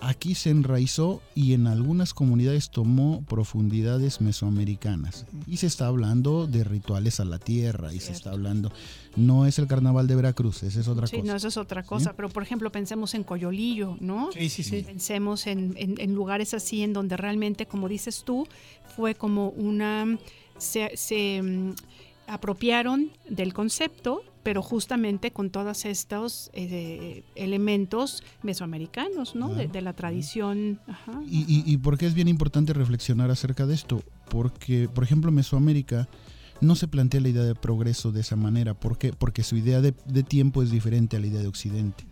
aquí se enraizó y en algunas comunidades tomó profundidades mesoamericanas. Y se está hablando de rituales a la tierra, y se está hablando, no es el carnaval de Veracruz, esa es otra sí, cosa. no, eso es otra cosa. Pero, por ejemplo, pensemos en Coyolillo, ¿no? Sí, sí, sí. Pensemos en, en- en lugares así en donde realmente, como dices tú, fue como una... Se, se, mm, apropiaron del concepto, pero justamente con todos estos eh, elementos mesoamericanos, ¿no? De, de la tradición. Ajá. Y, y, y por qué es bien importante reflexionar acerca de esto? Porque, por ejemplo, Mesoamérica no se plantea la idea de progreso de esa manera. ¿Por qué? Porque su idea de, de tiempo es diferente a la idea de Occidente.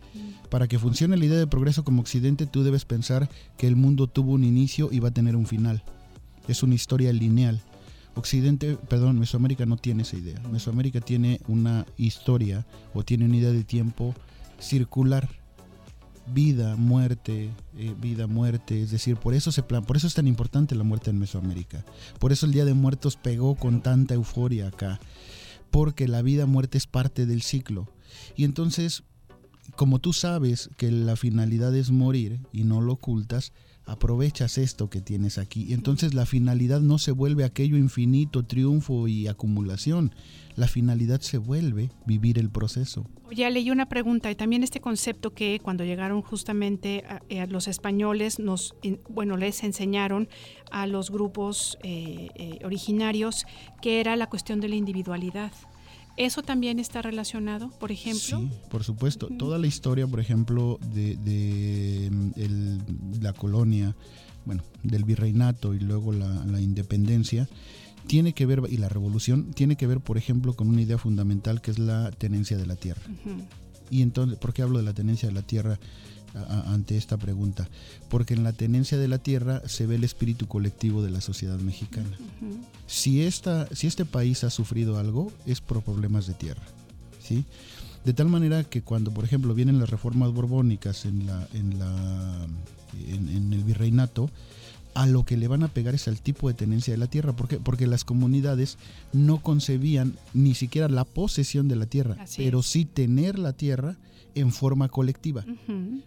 Para que funcione la idea de progreso como Occidente, tú debes pensar que el mundo tuvo un inicio y va a tener un final. Es una historia lineal. Occidente, perdón, Mesoamérica no tiene esa idea. Mesoamérica tiene una historia o tiene una idea de tiempo circular. Vida, muerte, eh, vida, muerte. Es decir, por eso se plan, por eso es tan importante la muerte en Mesoamérica. Por eso el Día de Muertos pegó con tanta euforia acá. Porque la vida, muerte es parte del ciclo. Y entonces, como tú sabes que la finalidad es morir y no lo ocultas, aprovechas esto que tienes aquí. Entonces la finalidad no se vuelve aquello infinito, triunfo y acumulación. La finalidad se vuelve vivir el proceso. Ya leí una pregunta y también este concepto que cuando llegaron justamente a los españoles nos, en- bueno, les enseñaron a los grupos eh, eh, originarios que era la cuestión de la individualidad. ¿Eso también está relacionado, por ejemplo? Sí, por supuesto. Toda la historia, por ejemplo, de, de, mm, el- la colonia, bueno, del virreinato y luego la, la independencia, tiene que ver, y la revolución, tiene que ver, por ejemplo, con una idea fundamental que es la tenencia de la tierra. Y entonces, ¿por qué hablo de la tenencia de la tierra a- ante esta pregunta? Porque en la tenencia de la tierra se ve el espíritu colectivo de la sociedad mexicana. Si, esta, si este país ha sufrido algo, es por problemas de tierra. ¿sí? De tal manera que cuando, por ejemplo, vienen las reformas borbónicas en, la, en, la, en, en el virreinato, a lo que le van a pegar es al tipo de tenencia de la tierra. ¿Por qué? Porque las comunidades no concebían ni siquiera la posesión de la tierra, Así pero es. sí tener la tierra en forma colectiva.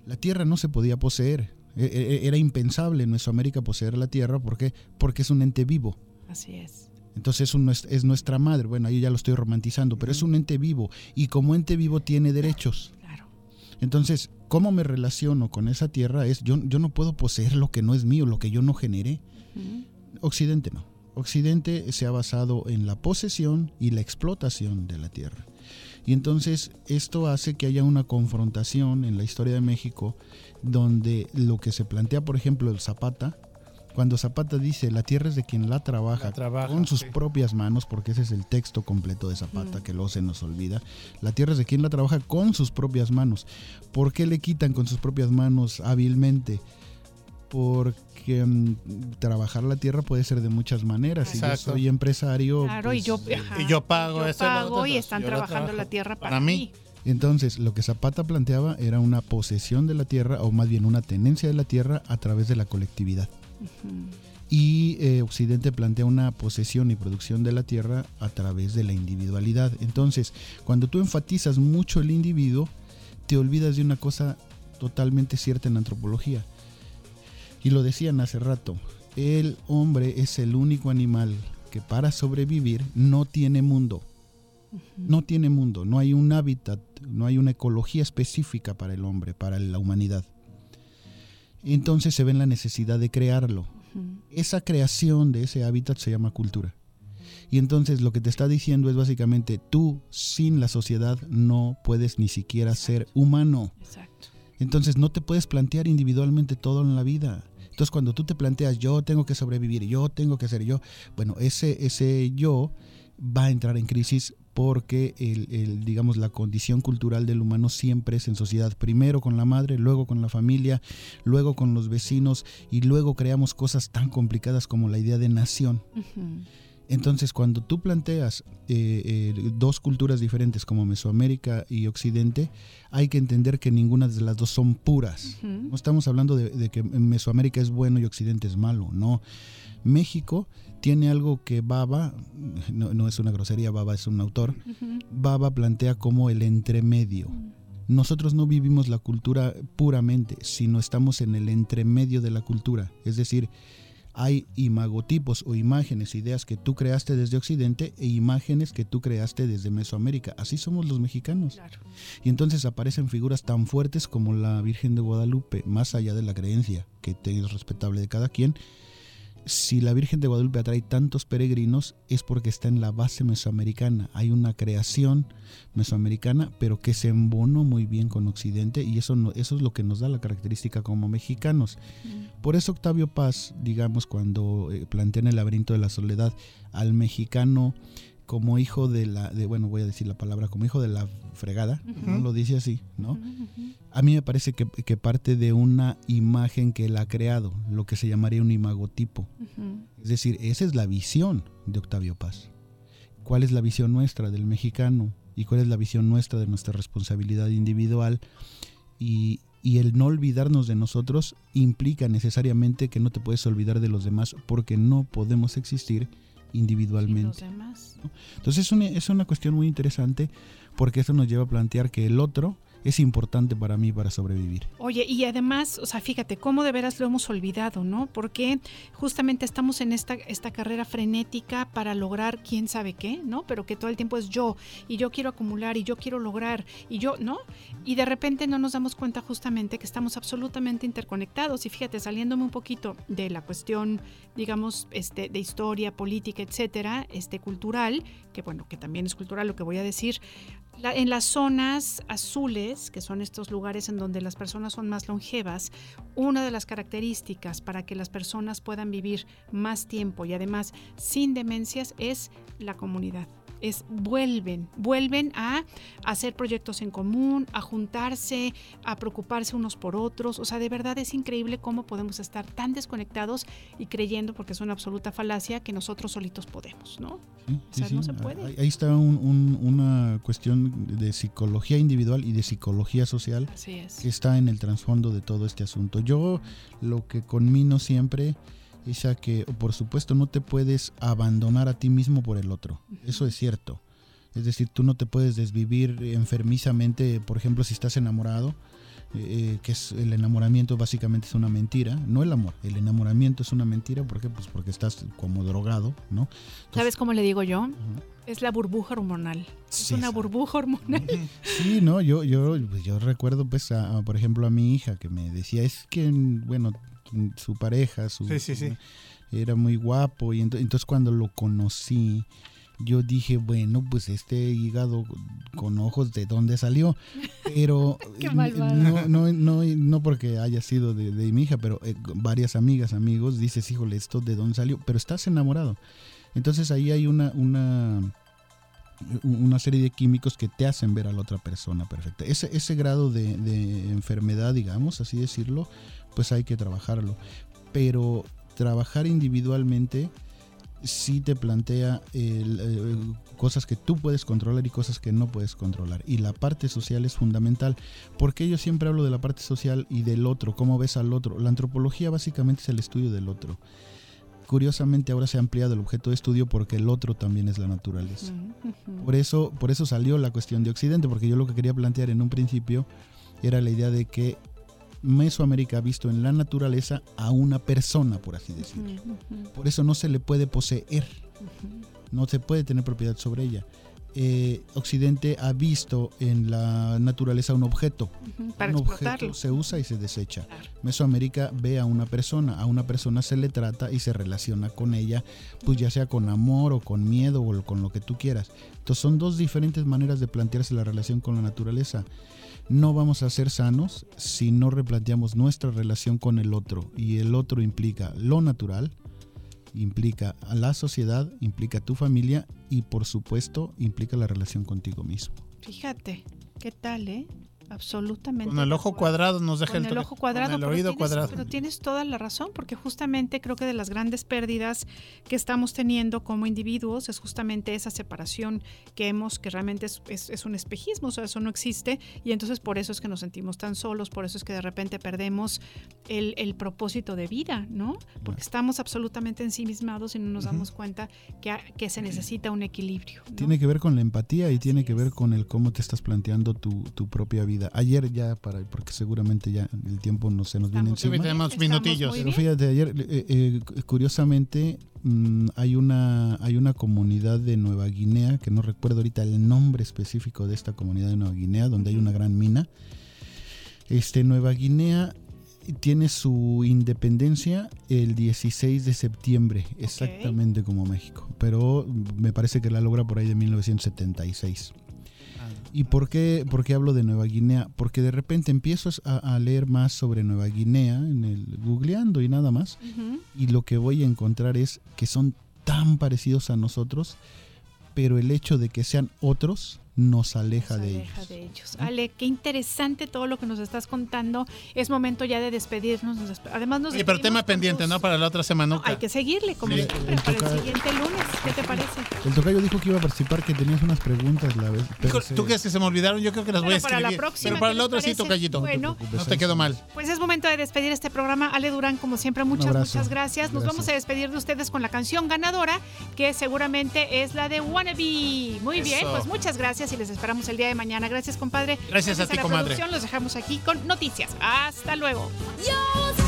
La tierra no se podía poseer. E- e- Era impensable en Mesoamérica poseer la tierra. ¿Por qué? Porque es un ente vivo. Así es. Entonces es, un- es- es nuestra madre. Bueno, ahí ya lo estoy romantizando, pero es un ente vivo. Y como ente vivo tiene derechos. Entonces, ¿cómo me relaciono con esa tierra? Es yo, yo no puedo poseer lo que no es mío, lo que yo no generé. Occidente no. Occidente se ha basado en la posesión y la explotación de la tierra. Y entonces esto hace que haya una confrontación en la historia de México donde lo que se plantea, por ejemplo, el Zapata, cuando Zapata dice la tierra es de quien la trabaja, con sus propias manos, porque ese es el texto completo de Zapata, Mm. que luego se nos olvida, la tierra es de quien la trabaja con sus propias manos. ¿Por qué le quitan con sus propias manos hábilmente? Porque mm, trabajar la tierra puede ser de muchas maneras. Si yo soy empresario, Claro, y yo, pues, ajá, Y yo pago yo pago otro, y están trabajando la tierra para, para mí. mí. Entonces, lo que Zapata planteaba era una posesión de la tierra, o más bien una tenencia de la tierra a través de la colectividad. Y eh, Occidente plantea una posesión y producción de la tierra a través de la individualidad. Entonces, cuando tú enfatizas mucho el individuo, te olvidas de una cosa totalmente cierta en la antropología. Y lo decían hace rato, el hombre es el único animal que para sobrevivir no tiene mundo. No tiene mundo, no hay un hábitat, no hay una ecología específica para el hombre, para la humanidad. Entonces se ve en la necesidad de crearlo. Esa creación de ese hábitat se llama cultura. Y entonces lo que te está diciendo es básicamente, tú sin la sociedad no puedes ni siquiera ser humano. Exacto. Entonces no te puedes plantear individualmente todo en la vida. Entonces cuando tú te planteas yo tengo que sobrevivir, yo tengo que ser yo, bueno, ese, ese yo va a entrar en crisis porque el, el, digamos la condición cultural del humano siempre es en sociedad, primero con la madre, luego con la familia, luego con los vecinos y luego creamos cosas tan complicadas como la idea de nación. Entonces, cuando tú planteas eh, eh, dos culturas diferentes como Mesoamérica y Occidente, hay que entender que ninguna de las dos son puras. No estamos hablando de, de que Mesoamérica es bueno y Occidente es malo, no. México tiene algo que Baba, no, no es una grosería, Baba es un autor, Baba plantea como el entremedio. Nosotros no vivimos la cultura puramente, sino estamos en el entremedio de la cultura. Es decir, hay imagotipos o imágenes, ideas que tú creaste desde Occidente e imágenes que tú creaste desde Mesoamérica. Así somos los mexicanos. Y entonces aparecen figuras tan fuertes como la Virgen de Guadalupe, más allá de la creencia, que es respetable de cada quien. Si la Virgen de Guadalupe atrae tantos peregrinos es porque está en la base mesoamericana. Hay una creación mesoamericana, pero que se embonó muy bien con Occidente y eso, no, eso es lo que nos da la característica como mexicanos. Por eso Octavio Paz, digamos, cuando eh, plantea en el laberinto de la soledad al mexicano como hijo de la, de, bueno, voy a decir la palabra, como hijo de la fregada, ¿no? Lo dice así, ¿no? A mí me parece que, que parte de una imagen que él ha creado, lo que se llamaría un imagotipo. Es decir, esa es la visión de Octavio Paz. ¿Cuál es la visión nuestra del mexicano? ¿Y cuál es la visión nuestra de nuestra responsabilidad individual? Y, y el no olvidarnos de nosotros implica necesariamente que no te puedes olvidar de los demás porque no podemos existir individualmente. ¿no? Entonces es una, es una cuestión muy interesante porque eso nos lleva a plantear que el otro es importante para mí para sobrevivir. Oye, y además, o sea, fíjate, cómo de veras lo hemos olvidado, ¿no? Porque justamente estamos en esta, esta carrera frenética para lograr quién sabe qué, ¿no? Pero que todo el tiempo es yo, y yo quiero acumular, y yo quiero lograr, y yo, ¿no? Y de repente no nos damos cuenta justamente que estamos absolutamente interconectados. Y fíjate, saliéndome un poquito de la cuestión, digamos, este, de historia, política, etcétera, este, cultural, que bueno, que también es cultural lo que voy a decir, la- en las zonas azules, que son estos lugares en donde las personas son más longevas, una de las características para que las personas puedan vivir más tiempo y además sin demencias es la comunidad. Es vuelven, vuelven a hacer proyectos en común, a juntarse, a preocuparse unos por otros. O sea, de verdad es increíble cómo podemos estar tan desconectados y creyendo, porque es una absoluta falacia, que nosotros solitos podemos, ¿no? Sí, O sea, sí, no sí. se puede. Ahí, está un- un- una cuestión de psicología individual y de psicología social Así es. que está en el trasfondo de todo este asunto. Yo lo que conmino siempre es a que, por supuesto, no te puedes abandonar a ti mismo por el otro. Eso es cierto. Es decir, tú no te puedes desvivir enfermizamente, por ejemplo, si estás enamorado, eh, que es el enamoramiento básicamente es una mentira, no el amor, el enamoramiento es una mentira, ¿por qué? Pues porque estás como drogado, ¿no? ¿Sabes cómo le digo yo? Es la burbuja hormonal. Sí, es una burbuja hormonal. Sí, no, yo, yo, yo recuerdo, pues, a- a, por ejemplo, a mi hija que me decía, es que, bueno, su pareja, su, Sí, sí, sí. era muy guapo y ento- entonces cuando lo conocí, yo dije, bueno, pues este hígado con ojos de dónde salió. Pero no, no, no, no porque haya sido de, de mi hija, pero eh, varias amigas, amigos, dices, híjole, esto de dónde salió. Pero estás enamorado. Entonces ahí hay una, una, una serie de químicos que te hacen ver a la otra persona perfecta. Ese, ese grado de, de enfermedad, digamos, así decirlo, pues hay que trabajarlo. Pero trabajar individualmente sí te plantea el, eh, cosas que tú puedes controlar y cosas que no puedes controlar. Y la parte social es fundamental. Porque yo siempre hablo de la parte social y del otro, cómo ves al otro. La antropología básicamente es el estudio del otro. Curiosamente ahora se ha ampliado el objeto de estudio porque el otro también es la naturaleza. Por eso, por eso salió la cuestión de Occidente, porque yo lo que quería plantear en un principio era la idea de que Mesoamérica ha visto en la naturaleza a una persona, por así decirlo. Por eso no se le puede poseer, no se puede tener propiedad sobre ella. Eh, Occidente ha visto en la naturaleza un objeto. Para un objeto se usa y se desecha. Mesoamérica ve a una persona, a una persona se le trata y se relaciona con ella, pues ya sea con amor o con miedo o con lo que tú quieras. Entonces son dos diferentes maneras de plantearse la relación con la naturaleza. No vamos a ser sanos si no replanteamos nuestra relación con el otro. Y el otro implica lo natural, implica a la sociedad, implica a tu familia y por supuesto implica la relación contigo mismo. Fíjate, ¿qué tal, eh? Absolutamente. Con el ojo cuadrado nos deja con el, ojo cuadrado, con el pero oído tienes- cuadrado. Pero tienes toda la razón, porque justamente creo que de las grandes pérdidas que estamos teniendo como individuos es justamente esa separación que hemos, que realmente es, es- es un espejismo, o sea, eso no existe, y entonces por eso es que nos sentimos tan solos, por eso es que de repente perdemos el, el propósito de vida, ¿no? Porque estamos absolutamente ensimismados y no nos damos cuenta que, que se necesita un equilibrio. ¿no? Tiene que ver con la empatía y tiene que ver con el cómo te estás planteando tu, tu propia vida. Ayer ya, para porque seguramente ya el tiempo no se nos viene Sí, encima. tenemos minutillos. Pero fíjate, ayer, eh, eh, curiosamente, mm, hay, una, hay una comunidad de Nueva Guinea, que no recuerdo ahorita el nombre específico de esta comunidad de Nueva Guinea, donde hay una gran mina. Este, Nueva Guinea tiene su independencia el 16 de septiembre, exactamente como México, pero me parece que la logra por ahí de 1976. ¿Y por qué, por qué hablo de Nueva Guinea? Porque de repente empiezo a, a leer más sobre Nueva Guinea, en el googleando y nada más, y lo que voy a encontrar es que son tan parecidos a nosotros, pero el hecho de que sean otros nos aleja Nos de aleja ellos. de ellos. Ale, qué interesante todo lo que nos estás contando. Es momento ya de despedirnos. Nos despe- Además, nos Oye, pero tema pendiente, tus- ¿no? Para la otra semana. Hay que seguirle, como Sí. siempre, El para el siguiente lunes. ¿Qué te parece? El tocayo dijo que iba a participar, que tenías unas preguntas la vez. pero Hijo, se- ¿Tú crees que se me olvidaron? Yo creo que las voy a Pero para escribir. la próxima, pero para ¿qué la otra sí, tocallito. Bueno. No te quedó mal. Pues es momento de despedir este programa. Ale Durán, como siempre, muchas, muchas gracias. Nos Gracias. vamos a despedir de ustedes con la canción ganadora, que seguramente es la de Wannabe. Muy bien, pues muchas gracias y les esperamos el día de mañana. Gracias, compadre. Gracias a ti, la comadre. producción. Los dejamos aquí con noticias. Hasta luego. Yo,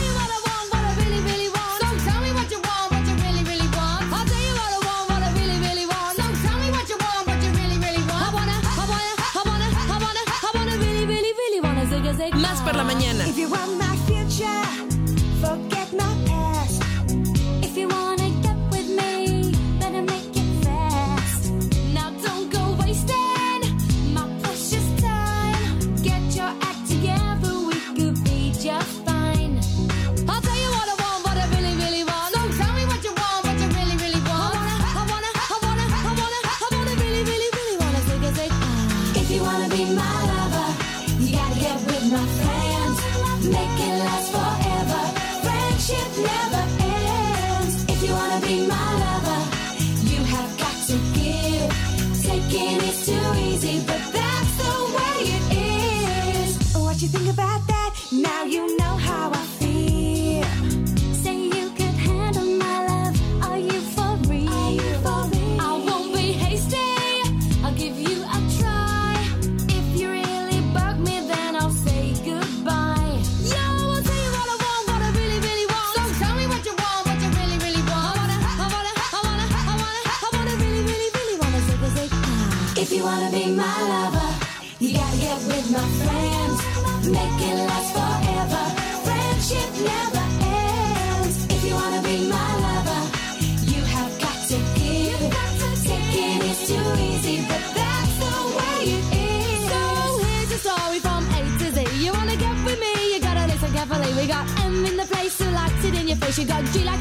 she got G like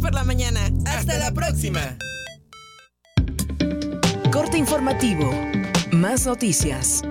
por la mañana. Hasta la próxima. Corte informativo. Más noticias.